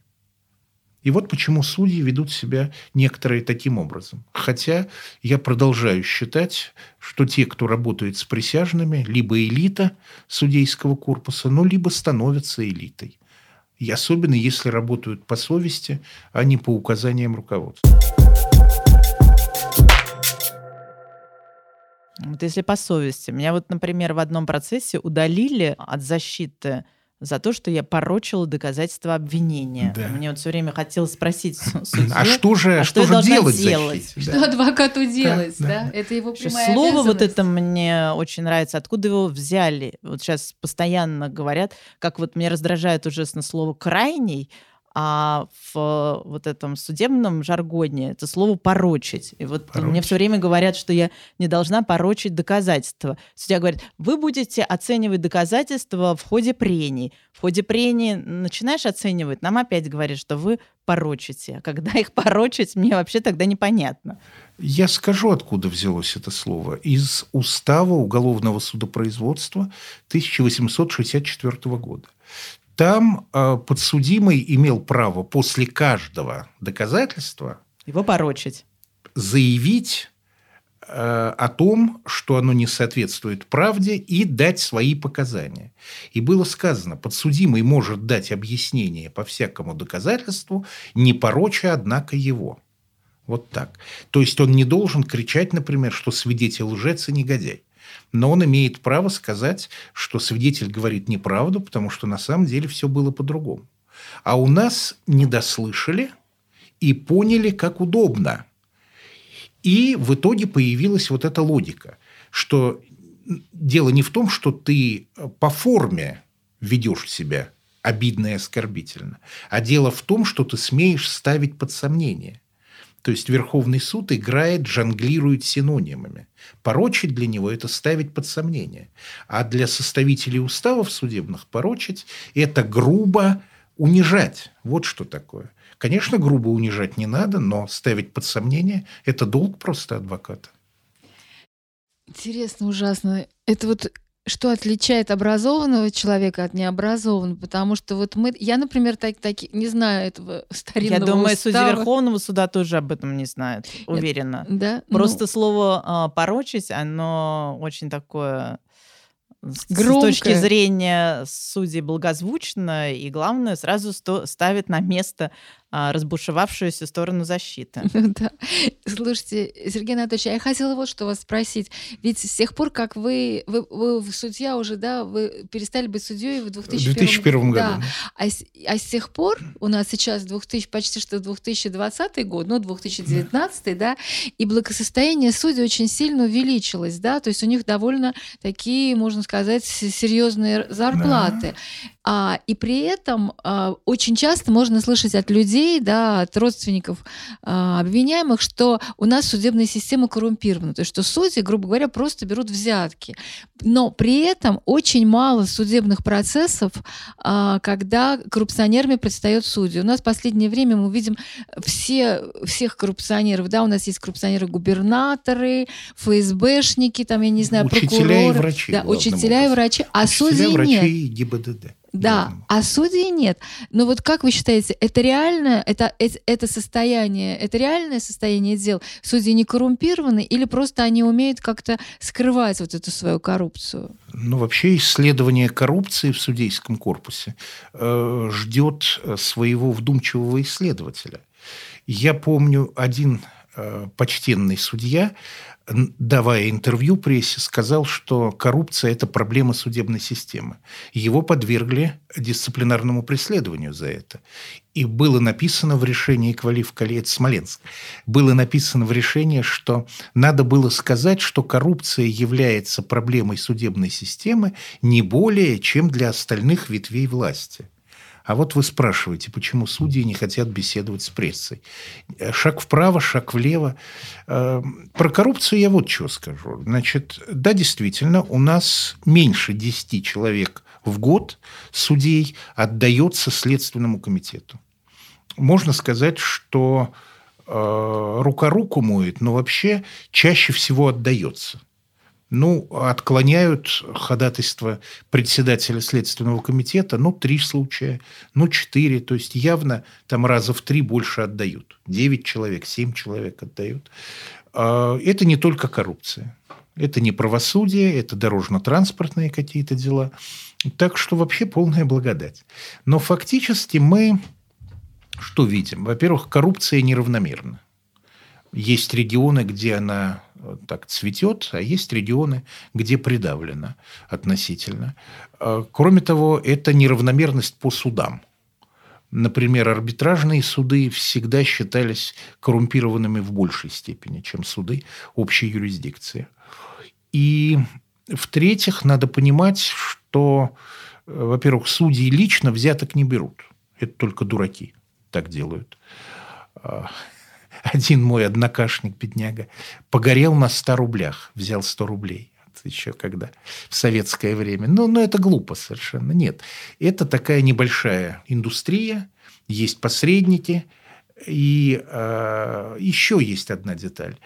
И вот почему судьи ведут себя некоторые таким образом. Хотя я продолжаю считать, что те, кто работает с присяжными, либо элита судейского корпуса, ну, либо становятся элитой. И особенно если работают по совести, а не по указаниям руководства. Вот если по совести. Меня вот, например, в одном процессе удалили от защиты за то, что я порочила доказательства обвинения. Да. Мне вот все время хотелось спросить судью, а что же, а что, что же делать? делать? Что да. адвокату делать? Да, да. да? Это его прямая Слово вот это мне очень нравится. Откуда его взяли? Вот сейчас постоянно говорят, как вот мне раздражает ужасно слово «крайний», а в вот этом судебном жаргоне это слово порочить. И вот порочить. мне все время говорят, что я не должна порочить доказательства. Судья говорит, вы будете оценивать доказательства в ходе прений. В ходе прений начинаешь оценивать, нам опять говорят, что вы порочите. А когда их порочить, мне вообще тогда непонятно. Я скажу, откуда взялось это слово. Из устава уголовного судопроизводства 1864 года. Там э, подсудимый имел право после каждого доказательства его порочить, заявить э, о том, что оно не соответствует правде, и дать свои показания. И было сказано, подсудимый может дать объяснение по всякому доказательству, не пороча, однако, его. Вот так. То есть он не должен кричать, например, что свидетель лжец и негодяй. Но он имеет право сказать, что свидетель говорит неправду, потому что на самом деле все было по-другому. А у нас не дослышали и поняли, как удобно. И в итоге появилась вот эта логика, что дело не в том, что ты по форме ведешь себя обидно и оскорбительно, а дело в том, что ты смеешь ставить под сомнение – то есть Верховный суд играет, жонглирует синонимами. Порочить для него – это ставить под сомнение. А для составителей уставов судебных порочить – это грубо унижать. Вот что такое. Конечно, грубо унижать не надо, но ставить под сомнение – это долг просто адвоката. Интересно, ужасно. Это вот что отличает образованного человека от необразованного? Потому что вот мы, я, например, так, так, не знаю этого [laughs] старинного Я думаю, устава. судьи Верховного суда тоже об этом не знают, уверена. Да? Просто Ну, слово а, порочить, оно очень такое с с Громкое. точки зрения судей благозвучно, и главное, сразу сто- ставит на место разбушевавшуюся сторону защиты. Ну [laughs] да. Слушайте, Сергей Анатольевич, а я хотела вот что вас спросить. Ведь с тех пор, как вы, вы, вы в судья уже, да, вы перестали быть судьей в В 2001, 2001 году. Да. А, с, а с тех пор у нас сейчас 2000, почти что 2020 год, ну, 2019, да, и благосостояние судей очень сильно увеличилось, да, то есть у них довольно такие, можно сказать, серьезные зарплаты. А, и при этом а, очень часто можно слышать от людей, да, от родственников а, обвиняемых, что у нас судебная система коррумпирована, то есть что судьи, грубо говоря, просто берут взятки. Но при этом очень мало судебных процессов, а, когда коррупционерами предстает судьи. У нас в последнее время мы видим все, всех коррупционеров, да, у нас есть коррупционеры-губернаторы, ФСБшники, там, я не знаю, Учителя и прокуроры. врачи, Да, учителя и образом. врачи, а Учителя, судей врачи нет. и ГИБДД. Да, а судей нет. Но вот как вы считаете, это реально, это, эт- это состояние, это реальное состояние дел? Судьи не коррумпированы или просто они умеют как-то скрывать вот эту свою коррупцию? Ну, вообще исследование коррупции в судейском корпусе э, ждет э, своего вдумчивого исследователя. Я помню, один э, почтенный судья, давая интервью прессе, сказал, что коррупция – это проблема судебной системы. Его подвергли дисциплинарному преследованию за это. И было написано в решении квалифкали, это Смоленск, было написано в решении, что надо было сказать, что коррупция является проблемой судебной системы не более, чем для остальных ветвей власти. А вот вы спрашиваете, почему судьи не хотят беседовать с прессой. Э, Шаг вправо, шаг влево. Э, Про коррупцию я вот что скажу. Значит, да, действительно, у нас меньше 10 человек в год судей отдается Следственному комитету. Можно сказать, что э, рука руку моет, но вообще чаще всего отдается. Ну, отклоняют ходатайство председателя Следственного комитета, ну, три случая, ну, четыре. То есть явно там раза в три больше отдают. Девять человек, семь человек отдают. А, Это не только коррупция. Это не правосудие, это дорожно-транспортные какие-то дела. Так что вообще полная благодать. Но фактически мы что видим? Во-первых, коррупция неравномерна. Есть регионы, где она так цветет, а есть регионы, где придавлена относительно. Э, Кроме того, это неравномерность по судам. Например, арбитражные суды всегда считались коррумпированными в большей степени, чем суды общей юрисдикции. И в-третьих, надо понимать, что, э, во-первых, судьи лично взяток не берут. Это только дураки так делают. А, Один мой однокашник, бедняга, погорел на 100 рублях, взял 100 рублей. Еще когда? В советское время. Ну, но это глупо совершенно. Нет. Это такая небольшая индустрия, есть посредники, и э, еще есть одна деталь.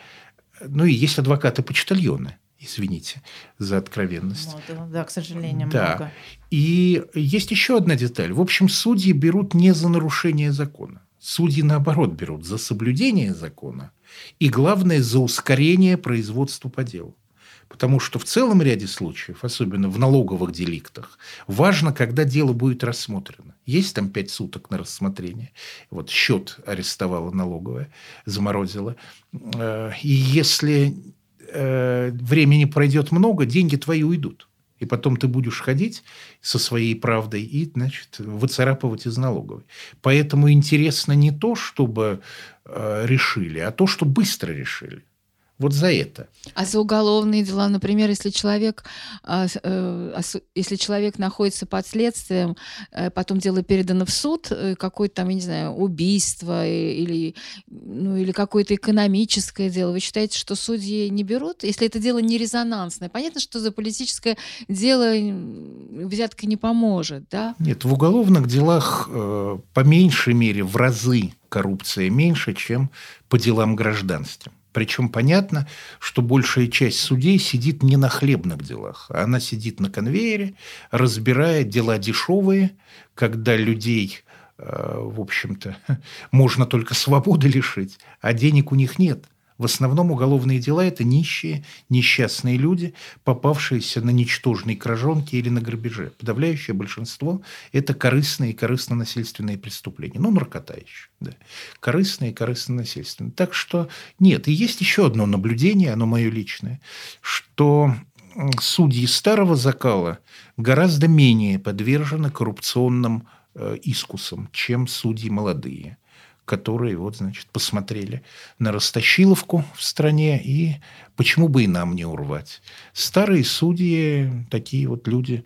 Ну, и есть адвокаты-почтальоны. Извините за откровенность. Ну, да, к сожалению, да. много. И есть еще одна деталь. В общем, судьи берут не за нарушение закона. Судьи, наоборот, берут за соблюдение закона и, главное, за ускорение производства по делу. Потому что в целом ряде случаев, особенно в налоговых деликтах, важно, когда дело будет рассмотрено. Есть там пять суток на рассмотрение. Вот счет арестовала налоговая, заморозила. Э, и если э, времени пройдет много, деньги твои уйдут. И потом ты будешь ходить со своей правдой и, значит, выцарапывать из налоговой. Поэтому интересно не то, чтобы э, решили, а то, что быстро решили. Вот за это. А за уголовные дела, например, если человек, а, э, если человек находится под следствием, э, потом дело передано в суд, э, какое-то там, я не знаю, убийство или, ну, или какое-то экономическое дело, вы считаете, что судьи не берут, если это дело не резонансное? Понятно, что за политическое дело взятка не поможет, да? Нет, в уголовных делах по меньшей мере в разы коррупция меньше, чем по делам гражданским. Причем понятно, что большая часть судей сидит не на хлебных делах, а она сидит на конвейере, разбирая дела дешевые, когда людей, э, в общем-то, [laughs] можно только свободы лишить, а денег у них нет. В основном уголовные дела – это нищие, несчастные люди, попавшиеся на ничтожные кражонки или на грабеже. Подавляющее большинство – это корыстные и корыстно-насильственные преступления. Ну, наркота еще. Да. Корыстные и корыстно-насильственные. Так что нет. И есть еще одно наблюдение, оно мое личное, что судьи старого закала гораздо менее подвержены коррупционным э, искусам, чем судьи молодые которые вот, значит, посмотрели на Ростощиловку в стране, и почему бы и нам не урвать. Старые судьи, такие вот люди,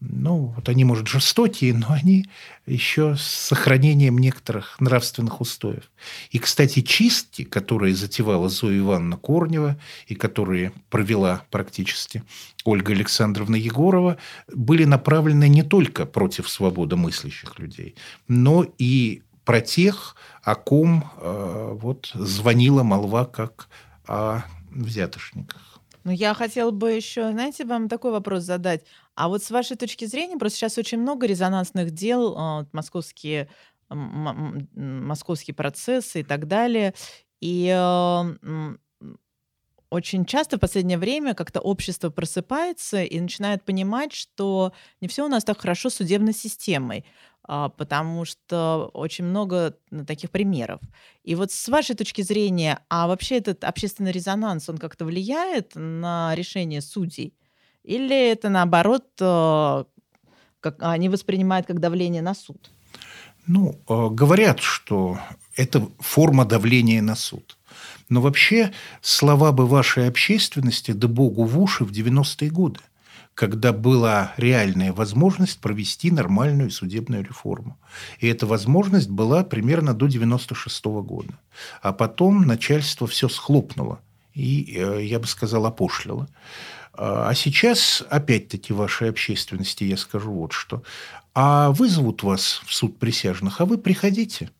ну, вот они, может, жестокие, но они еще с сохранением некоторых нравственных устоев. И, кстати, чистки, которые затевала Зоя Ивановна Корнева и которые провела практически Ольга Александровна Егорова, были направлены не только против свободомыслящих людей, но и про тех, о ком э, вот звонила молва как о взятошниках. Ну, я хотела бы еще, знаете, вам такой вопрос задать. А вот с вашей точки зрения, просто сейчас очень много резонансных дел, э, московские, московские процессы и так далее. И э, очень часто в последнее время как-то общество просыпается и начинает понимать, что не все у нас так хорошо с судебной системой. А, потому что очень много таких примеров. И вот с вашей точки зрения, а вообще этот общественный резонанс, он как-то влияет на решение судей? Или это наоборот, э, как, они воспринимают как давление на суд? Ну, говорят, что это форма давления на суд. Но вообще слова бы вашей общественности да богу в уши в 90-е годы когда была реальная возможность провести нормальную судебную реформу. И эта возможность была примерно до 96 года. А потом начальство все схлопнуло и, э, я бы сказал, опошлило. А сейчас, опять-таки, вашей общественности я скажу вот что. А вызовут вас в суд присяжных, а вы приходите –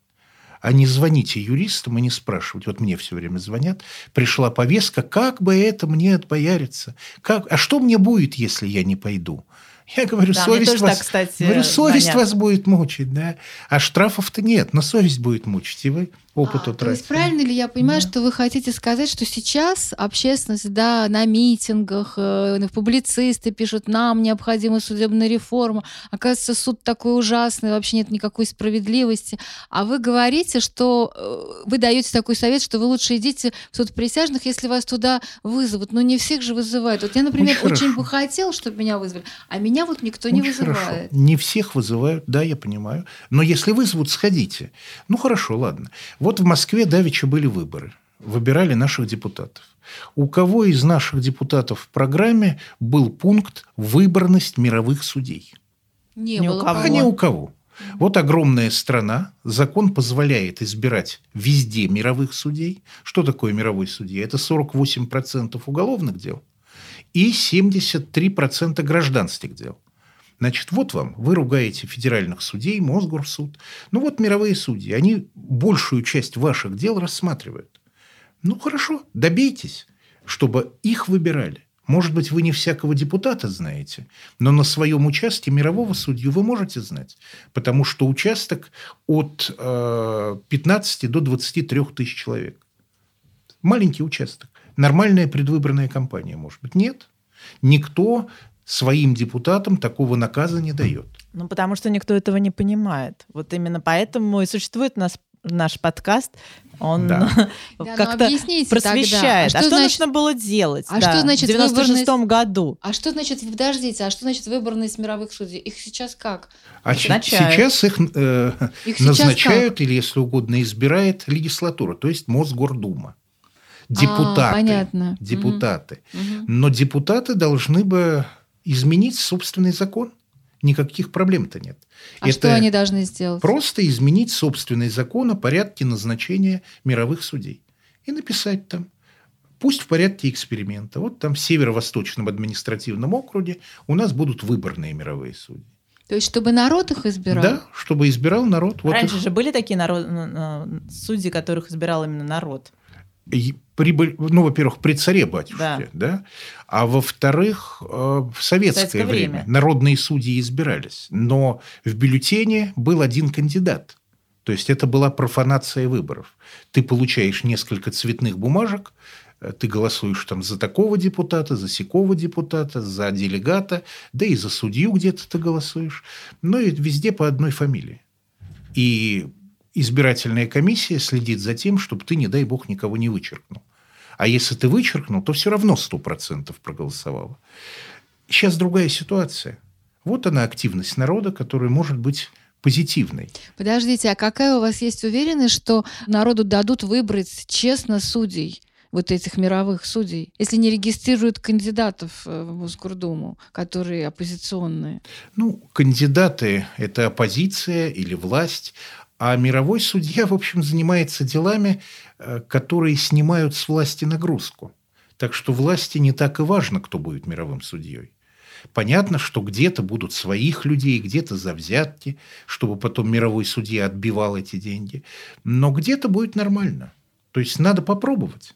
а не звоните юристам и не спрашивайте. Вот мне все время звонят. Пришла повестка, как бы это мне отбояриться? Как? А что мне будет, если я не пойду? Я говорю, да, совесть, вас, так, кстати, говорю, совесть вас будет мучить, да. А штрафов-то нет, но совесть будет мучить, и вы опыт а, То есть правильно ли я понимаю, да. что вы хотите сказать, что сейчас общественность, да, на митингах, э, публицисты пишут, нам необходима судебная реформа, оказывается, суд такой ужасный, вообще нет никакой справедливости, а вы говорите, что э, вы даете такой совет, что вы лучше идите в суд присяжных, если вас туда вызовут, но не всех же вызывают. Вот я, например, очень, очень бы хотел, чтобы меня вызвали, а меня вот никто очень не вызывает. Хорошо. Не всех вызывают, да, я понимаю, но если вызовут, сходите. Ну хорошо, ладно. Вот в Москве давеча были выборы. Выбирали наших депутатов. У кого из наших депутатов в программе был пункт «Выборность мировых судей»? Не ни было. У кого. А ни у кого. Вот огромная страна, закон позволяет избирать везде мировых судей. Что такое мировой судья? Это 48% уголовных дел и 73% гражданских дел. Значит, вот вам, вы ругаете федеральных судей, Мосгорсуд. Ну вот мировые судьи, они большую часть ваших дел рассматривают. Ну хорошо, добейтесь, чтобы их выбирали. Может быть, вы не всякого депутата знаете, но на своем участке мирового судью вы можете знать, потому что участок от э, 15 до 23 тысяч человек. Маленький участок. Нормальная предвыборная кампания, может быть. Нет. Никто своим депутатам такого наказа не дает. Ну, потому что никто этого не понимает. Вот именно поэтому и существует у нас наш подкаст, он да. [laughs] как-то ну, просвещает. Тогда. А, что, а что значит... нужно было делать а да, что значит в 96 выборность... году? А что значит, подождите, а что значит выборность мировых судей? Их сейчас как? А сейчас их, э, их назначают, как? или, если угодно, избирает легислатура, то есть Мосгордума. Депутаты. А, понятно. Депутаты. Угу. Но депутаты должны бы изменить собственный закон. Никаких проблем-то нет. А Это что они должны сделать? Просто изменить собственный закон о порядке назначения мировых судей. И написать там, пусть в порядке эксперимента. Вот там в Северо-Восточном административном округе у нас будут выборные мировые судьи. То есть, чтобы народ их избирал? Да, чтобы избирал народ. Вот Раньше их... же были такие народ... судьи, которых избирал именно народ прибыль, ну, во-первых, при царе батюшке, да, да? а во-вторых, э, в советское, советское время, время народные судьи избирались, но в бюллетене был один кандидат. То есть это была профанация выборов. Ты получаешь несколько цветных бумажек, э, ты голосуешь там за такого депутата, за сякого депутата, за делегата, да и за судью где-то ты голосуешь, но и везде по одной фамилии. И избирательная комиссия следит за тем, чтобы ты, не дай бог, никого не вычеркнул. А если ты вычеркнул, то все равно 100% проголосовало. Сейчас другая ситуация. Вот она активность народа, которая может быть позитивной. Подождите, а какая у вас есть уверенность, что народу дадут выбрать честно судей? вот этих мировых судей, если не регистрируют кандидатов э, в Мосгордуму, которые оппозиционные? Ну, кандидаты – это оппозиция или власть, а мировой судья, в общем, занимается делами, э, которые снимают с власти нагрузку. Так что власти не так и важно, кто будет мировым судьей. Понятно, что где-то будут своих людей, где-то за взятки, чтобы потом мировой судья отбивал эти деньги. Но где-то будет нормально. То есть надо попробовать.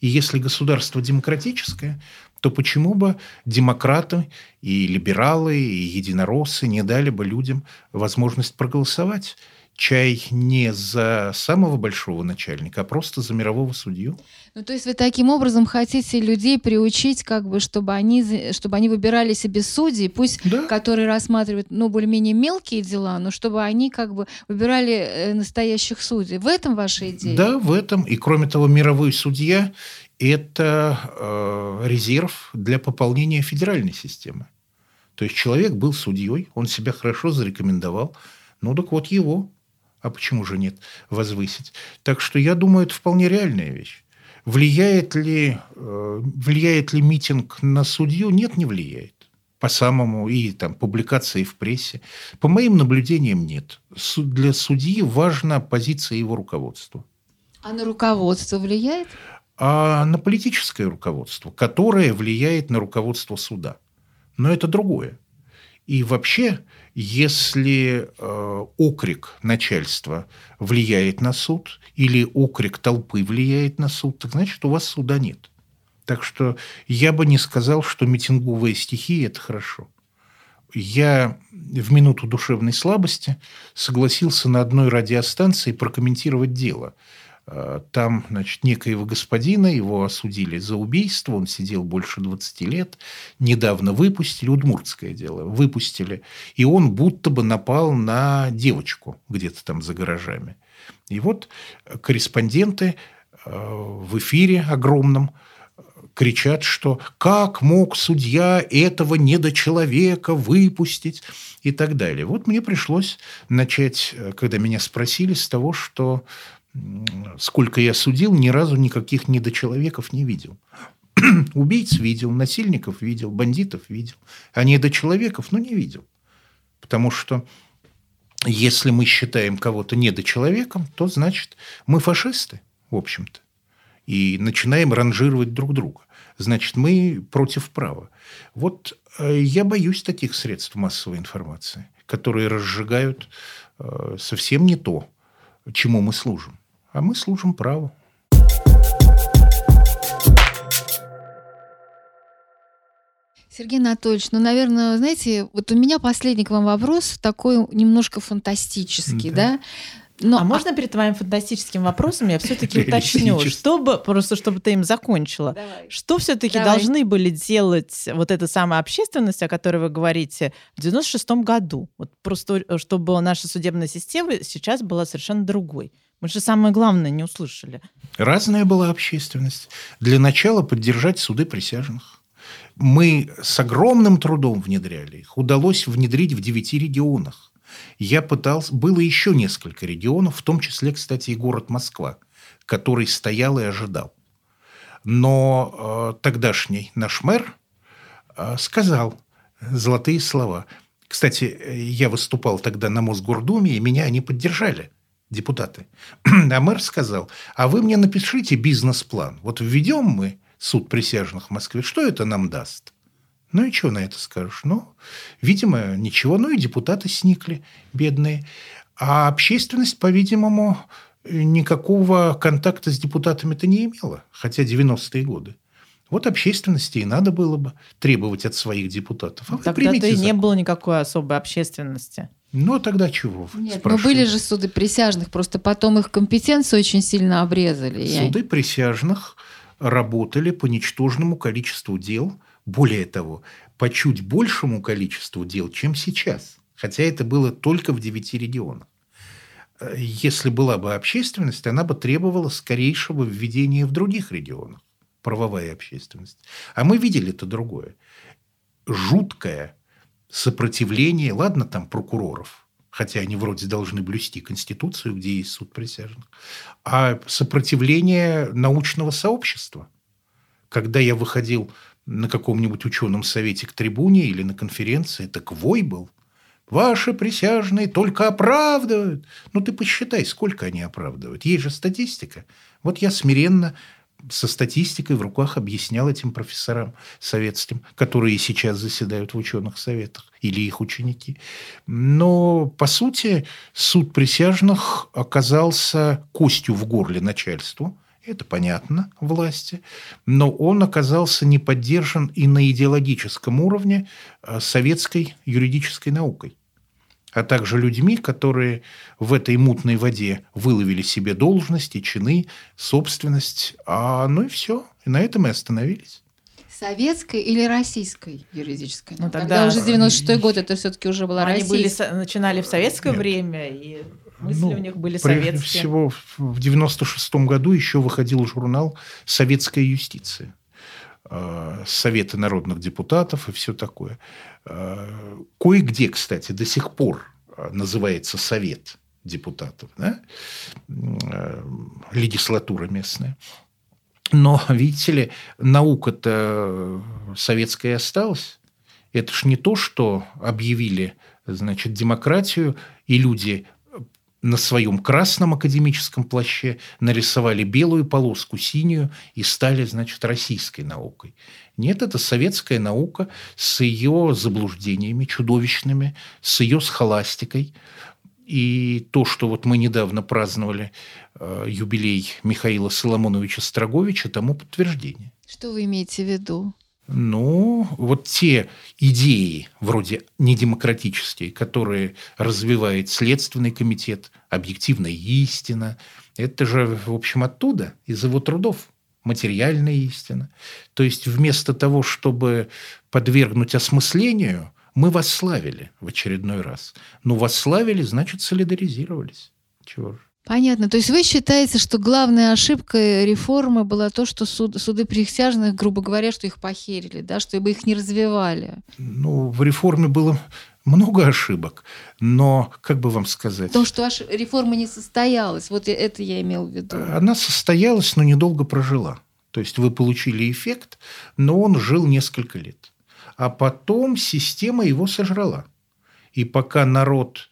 И если государство демократическое, то почему бы демократы и либералы, и единороссы не дали бы людям возможность проголосовать? Чай не за самого большого начальника, а просто за мирового судью. Ну, то есть вы таким образом хотите людей приучить, как бы, чтобы они, чтобы они выбирали себе судей, пусть да. которые рассматривают, ну, более-менее мелкие дела, но чтобы они как бы выбирали э, настоящих судей. В этом ваша идея? Да, в этом. И кроме того, мировой судья – это э, резерв для пополнения федеральной системы. То есть человек был судьей, он себя хорошо зарекомендовал, ну так вот его а почему же нет, возвысить. Так что я думаю, это вполне реальная вещь. Влияет ли, э, влияет ли митинг на судью? Нет, не влияет. По самому, и там публикации в прессе. По моим наблюдениям, нет. Для судьи важна позиция его руководства. А на руководство влияет? А на политическое руководство, которое влияет на руководство суда. Но это другое. И вообще если э, окрик начальства влияет на суд или окрик толпы влияет на суд, так значит, у вас суда нет. Так что я бы не сказал, что митинговые стихии – это хорошо. Я в минуту душевной слабости согласился на одной радиостанции прокомментировать дело – там, значит, некоего господина, его осудили за убийство, он сидел больше 20 лет, недавно выпустили, удмуртское дело, выпустили, и он будто бы напал на девочку где-то там за гаражами. И вот корреспонденты э, в эфире огромном кричат, что как мог судья этого недочеловека выпустить и так далее. Вот мне пришлось начать, э, когда меня спросили, с того, что сколько я судил, ни разу никаких недочеловеков не видел. [clears throat] Убийц видел, насильников видел, бандитов видел, а недочеловеков, ну, не видел. Потому что если мы считаем кого-то недочеловеком, то значит мы фашисты, в общем-то. И начинаем ранжировать друг друга. Значит, мы против права. Вот э, я боюсь таких средств массовой информации, которые разжигают э, совсем не то, чему мы служим а мы служим праву. Сергей Анатольевич, ну, наверное, знаете, вот у меня последний к вам вопрос такой немножко фантастический, да? да? Но, а, а можно перед твоим фантастическим вопросом я все-таки [laughs] уточню, чтобы просто чтобы ты им закончила, Давай. что все-таки должны были делать вот эта самая общественность, о которой вы говорите, в 96 году, вот просто э, чтобы наша судебная система сейчас была совершенно другой. Мы же самое главное не услышали. Разная была общественность. Для начала поддержать суды присяжных. Мы с огромным трудом внедряли их. Удалось внедрить в девяти регионах. Я пытался... Было еще несколько регионов, в том числе, кстати, и город Москва, который стоял и ожидал. Но э, тогдашний наш мэр э, сказал золотые слова. Кстати, я выступал тогда на Мосгордуме, и меня они поддержали, депутаты. [clears throat] А мэр сказал, а вы мне напишите бизнес-план. Вот введем мы суд присяжных в Москве, что это нам даст? Ну и что на это скажешь? Ну, видимо, ничего. Ну и депутаты сникли, бедные. А общественность, по-видимому, никакого контакта с депутатами-то не имела, хотя 90-е годы. Вот общественности и надо было бы требовать от своих депутатов. А Тогда-то и не было никакой особой общественности. Ну, тогда чего? Нет, но были же суды присяжных, просто потом их компетенцию очень сильно обрезали. Суды присяжных работали по ничтожному количеству дел, более того, по чуть большему количеству дел, чем сейчас. Хотя это было только в девяти регионах. Э, если была бы общественность, она бы требовала скорейшего введения в других регионах. Правовая общественность. А мы видели это другое. Жуткое сопротивление, ладно, там прокуроров, хотя они вроде должны блюсти Конституцию, где есть суд присяжных, а сопротивление научного сообщества. Когда я выходил на каком-нибудь ученом совете к трибуне или на конференции, так вой был. Ваши присяжные только оправдывают. Ну, ты посчитай, сколько они оправдывают. Есть же статистика. Вот я смиренно со статистикой в руках объяснял этим профессорам советским, которые сейчас заседают в ученых советах, или их ученики. Но, по сути, суд присяжных оказался костью в горле начальству, это понятно, власти, но он оказался не поддержан и на идеологическом уровне э, советской юридической наукой, а также людьми, которые в этой мутной воде выловили себе должности, чины, собственность, а ну и все, и на этом и остановились. Советской или российской юридической? Ну, тогда Когда уже 96-й [laughs] год, это все-таки уже была Они российская. Были, начинали в советское Нет. время, и мысли ну, у них были советские. Прежде всего, в 96-м году еще выходил журнал «Советская юстиция». Э, Советы народных депутатов и все такое. Э, кое-где, кстати, до сих пор э, называется Совет депутатов, да? легислатура местная. Но, видите ли, наука-то советская осталась. Это ж не то, что объявили значит, демократию, и люди на своем красном академическом плаще нарисовали белую полоску, синюю, и стали, значит, российской наукой. Нет, это советская наука с ее заблуждениями чудовищными, с ее схоластикой. И то, что вот мы недавно праздновали э, юбилей Михаила Соломоновича Строговича, тому подтверждение. Что вы имеете в виду? Ну, вот те идеи, вроде недемократические, которые развивает Следственный комитет, объективная истина, это же, в общем, оттуда, из его трудов, материальная истина. То есть вместо того, чтобы подвергнуть осмыслению, мы восславили в очередной раз. Ну, восславили, значит, солидаризировались. Чего же. Понятно. То есть вы считаете, что главная ошибка реформы была то, что суд, суды присяжных, грубо говоря, что их похерили, да, чтобы их не развивали? Ну, в реформе было много ошибок, но, как бы вам сказать... То, что реформа не состоялась, вот это я имел в виду. Она состоялась, но недолго прожила. То есть вы получили эффект, но он жил несколько лет. А потом система его сожрала. И пока народ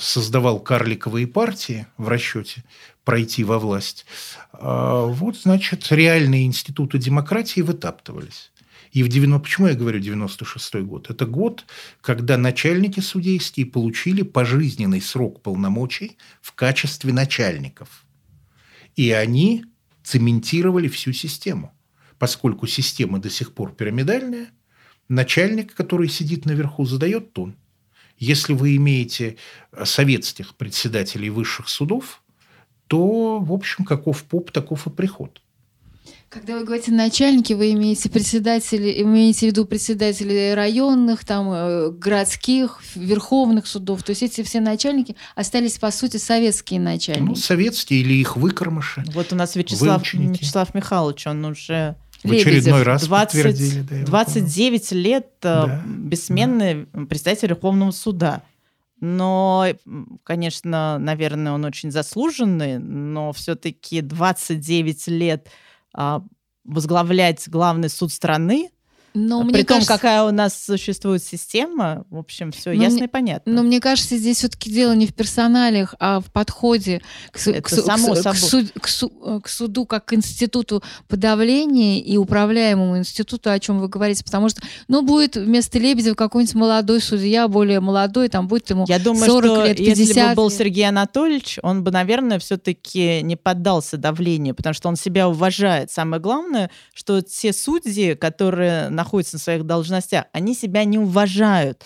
создавал карликовые партии в расчете пройти во власть, э, вот, значит, реальные институты демократии вытаптывались. И в 90... Почему я говорю 96 год? Это год, когда начальники судейские получили пожизненный срок полномочий в качестве начальников. И они цементировали всю систему. Поскольку система до сих пор пирамидальная, Начальник, который сидит наверху, задает тон. Если вы имеете э, советских председателей высших судов, то, в общем, каков поп, таков и приход. Когда вы говорите начальники, вы имеете председателей, имеете в виду председателей районных, там, э, городских, верховных судов. То есть эти все начальники остались, по сути, советские начальники. Ну, советские или их выкормыши. Вот у нас Вячеслав, Вячеслав Михайлович, он уже в очередной раз 20, да, 29 лет э, да, бессменный да. председатель Верховного суда. Но, конечно, наверное, он очень заслуженный, но все-таки 29 лет а, возглавлять главный суд страны, но При мне том, кажется... какая у нас существует система, в общем, все но ясно мне, и понятно. Но мне кажется, здесь все-таки дело не в персоналиях, а в подходе к, к, к, само к, к, суд, к, су, к суду как к институту подавления и управляемому институту, о чем вы говорите, потому что, ну, будет вместо Лебедева какой-нибудь молодой судья, более молодой, там будет ему Я думаю, 40 что лет, 50 если бы был. Сергей Анатольевич, он бы, наверное, все-таки не поддался давлению, потому что он себя уважает. Самое главное, что все судьи, которые находятся находятся на своих должностях, они себя не уважают.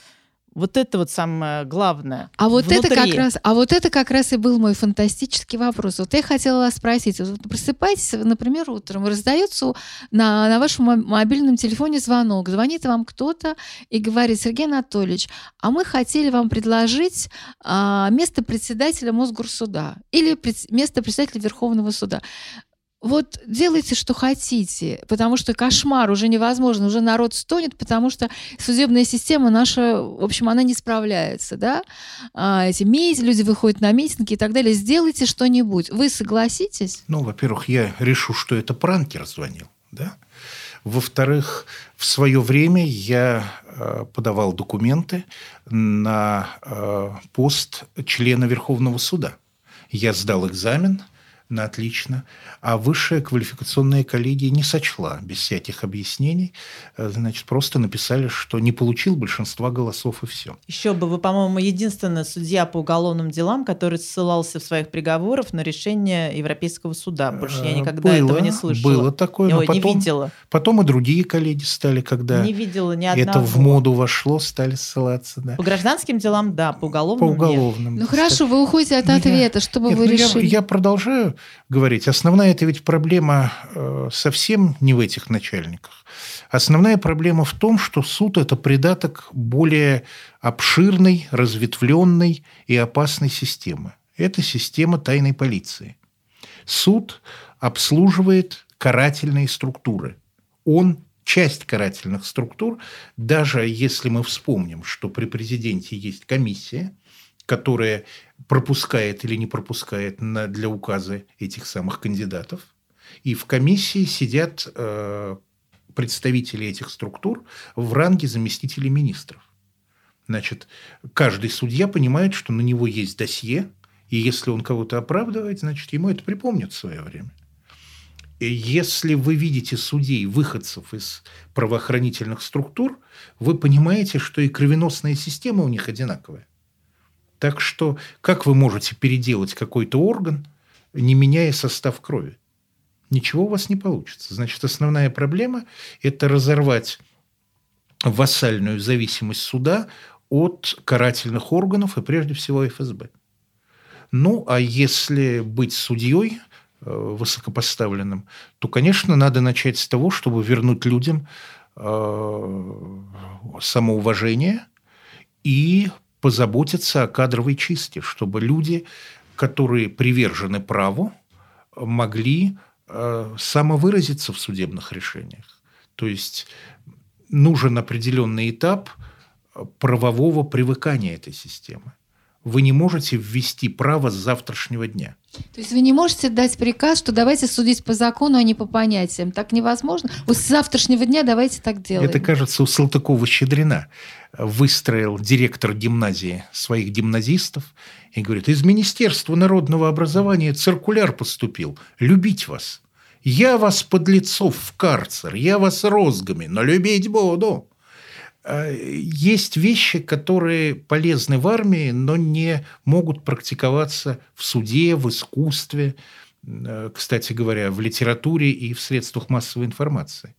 Вот это вот самое главное. А вот внутри. это как раз, а вот это как раз и был мой фантастический вопрос. Вот я хотела вас спросить: вот просыпаетесь, например, утром, раздается на, на вашем мобильном телефоне звонок, звонит вам кто-то и говорит: Сергей Анатольевич, а мы хотели вам предложить а, место председателя Мосгорсуда или пред, место председателя Верховного суда вот делайте, что хотите, потому что кошмар уже невозможно, уже народ стонет, потому что судебная система наша, в общем, она не справляется, да, а, эти митинги, люди выходят на митинги и так далее, сделайте что-нибудь. Вы согласитесь? Ну, во-первых, я решу, что это пранкер звонил, да, во-вторых, в свое время я э, подавал документы на э, пост члена Верховного суда. Я сдал экзамен, на отлично, а высшая квалификационная коллегия не сочла без всяких объяснений, э, значит, просто написали, что не получил большинства голосов и все. Еще бы, вы, по-моему, единственный судья по уголовным делам, который ссылался в своих приговорах на решение Европейского суда. Больше я э, никогда было, этого не слышала. Было такое, но потом, не видела. потом и другие коллеги стали, когда не видела ни одного. это в моду вошло, стали ссылаться. Да. По гражданским делам, да, по уголовным По уголовным. Нет. Ну хорошо, вы уходите от ответа, я, что бы вы ну, решили? Я, я продолжаю говорить. Основная это ведь проблема э, совсем не в этих начальниках. Основная проблема в том, что суд – это придаток более обширной, разветвленной и опасной системы. Это система тайной полиции. Суд обслуживает карательные структуры. Он часть карательных структур, даже если мы вспомним, что при президенте есть комиссия, которая пропускает или не пропускает на, для указа этих самых кандидатов. И в комиссии сидят э, представители этих структур в ранге заместителей министров. Значит, каждый судья понимает, что на него есть досье, и если он кого-то оправдывает, значит, ему это припомнят в свое время. И если вы видите судей, выходцев из правоохранительных структур, вы понимаете, что и кровеносная система у них одинаковая. Так что как вы можете переделать какой-то орган, не меняя состав крови? Ничего у вас не получится. Значит, основная проблема – это разорвать вассальную зависимость суда от карательных органов и прежде всего ФСБ. Ну, а если быть судьей э, высокопоставленным, то, конечно, надо начать с того, чтобы вернуть людям э, самоуважение и позаботиться о кадровой чистке, чтобы люди, которые привержены праву, могли э, самовыразиться в судебных решениях. То есть нужен определенный этап правового привыкания этой системы вы не можете ввести право с завтрашнего дня. То есть вы не можете дать приказ, что давайте судить по закону, а не по понятиям. Так невозможно. Вот с завтрашнего дня давайте так делать. Это, кажется, у Салтыкова-Щедрина выстроил директор гимназии своих гимназистов и говорит, из Министерства народного образования циркуляр поступил. Любить вас. Я вас, подлецов, в карцер, я вас розгами, но любить буду. А, есть вещи, которые полезны в армии, но не могут практиковаться в суде, в искусстве. э, кстати говоря, в литературе и в средствах массовой информации.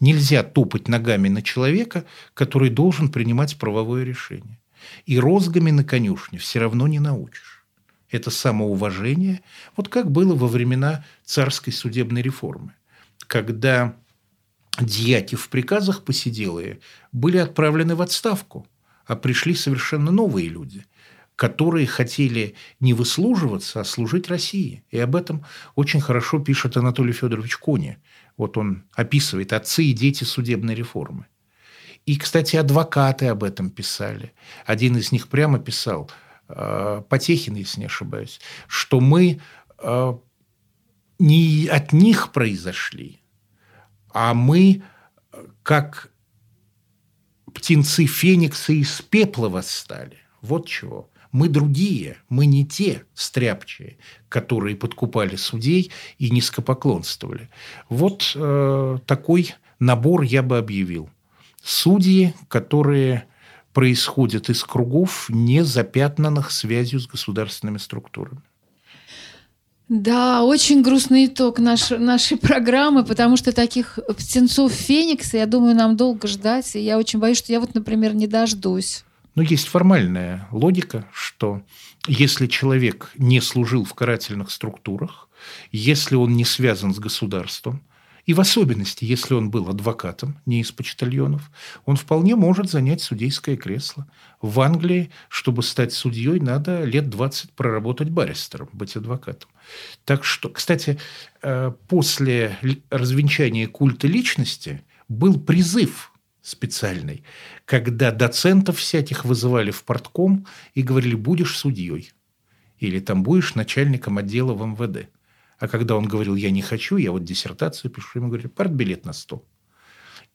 Нельзя топать ногами на человека, который должен принимать правовое решение. И розгами на конюшне все равно не научишь. Это самоуважение, вот как было во времена царской судебной реформы, когда дьяки в приказах посиделые были отправлены в отставку, а пришли совершенно новые люди – которые хотели не выслуживаться, а служить России. И об этом очень хорошо пишет Анатолий Федорович Кони. Вот он описывает отцы и дети судебной реформы. И, кстати, адвокаты об этом писали. Один из них прямо писал, э, Потехин, если не ошибаюсь, что мы э, не от них произошли, а мы, как птенцы Феникса из пепла восстали. Вот чего. Мы другие, мы не те стряпчие, которые подкупали судей и низкопоклонствовали. Вот э, такой набор я бы объявил. Судьи, которые происходят из кругов, не запятнанных связью с государственными структурами. Да, очень грустный итог наш, нашей программы, потому что таких птенцов Феникса, я думаю, нам долго ждать. И я очень боюсь, что я вот, например, не дождусь. Но есть формальная логика, что если человек не служил в карательных структурах, если он не связан с государством, и в особенности, если он был адвокатом, не из почтальонов, он вполне может занять судейское кресло. В Англии, чтобы стать судьей, надо лет 20 проработать баристером, быть адвокатом. Так что, кстати, э, после развенчания культа личности был призыв специальный, когда доцентов всяких вызывали в портком и говорили, будешь судьей. Или там будешь начальником отдела в МВД. А когда он говорил, я не хочу, я вот диссертацию пишу, ему говорили, партбилет на стол.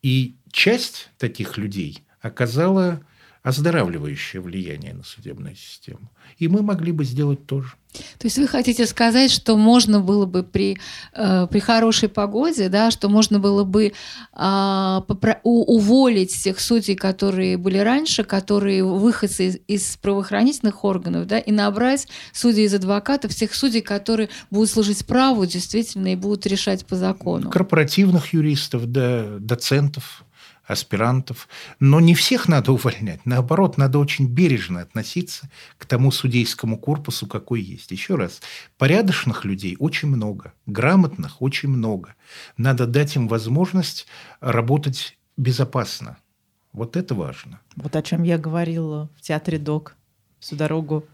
И часть таких людей оказала оздоравливающее влияние на судебную систему. И мы могли бы сделать то же. То есть вы хотите сказать, что можно было бы при, э, при хорошей погоде, да, что можно было бы э, попро- у, уволить тех судей, которые были раньше, которые выходцы из, из правоохранительных органов, да, и набрать судей из адвокатов, тех судей, которые будут служить праву действительно и будут решать по закону. Корпоративных юристов, да, доцентов, аспирантов. Но не всех надо [laughs] увольнять. Наоборот, надо очень бережно относиться к тому судейскому корпусу, какой есть. Еще раз, порядочных людей очень много, грамотных очень много. Надо дать им возможность работать безопасно. Вот это важно. Вот о чем я говорила в театре ДОК всю дорогу.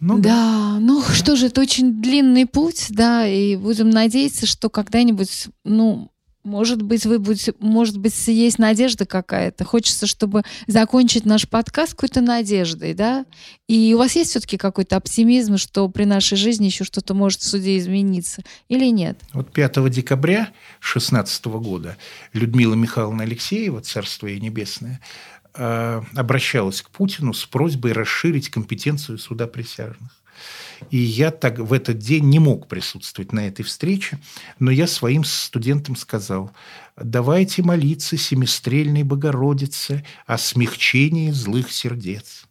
Ну, да, да, ну да. что же, это очень длинный путь, да, и будем надеяться, что когда-нибудь, ну, может быть, вы будете, может быть, есть надежда какая-то. Хочется, чтобы закончить наш подкаст какой-то надеждой, да? И у вас есть все-таки какой-то оптимизм, что при нашей жизни еще что-то может в суде измениться или нет? Вот 5 декабря 2016 года Людмила Михайловна Алексеева, Царство ей небесное, э, обращалась к Путину с просьбой расширить компетенцию суда присяжных. И я так в этот день не мог присутствовать на этой встрече, но я своим студентам сказал, давайте молиться Семистрельной Богородице о смягчении злых сердец.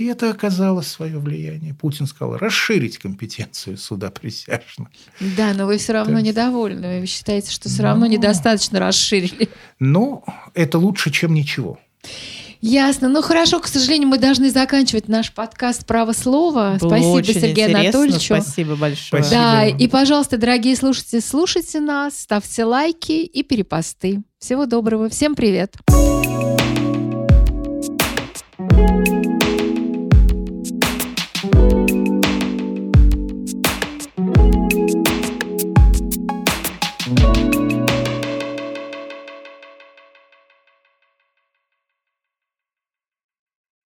И это оказало свое влияние. Путин сказал расширить компетенцию суда присяжных. Да, но вы все равно так. недовольны. Вы считаете, что все но... равно недостаточно расширили. Ну, это лучше, чем ничего. Ясно. Ну хорошо, к сожалению, мы должны заканчивать наш подкаст «Право слова». Было Спасибо, Сергею. Анатольевичу. Спасибо большое. Спасибо. Да, и, пожалуйста, дорогие слушатели, слушайте нас, ставьте лайки и перепосты. Всего доброго. Всем привет. Привет.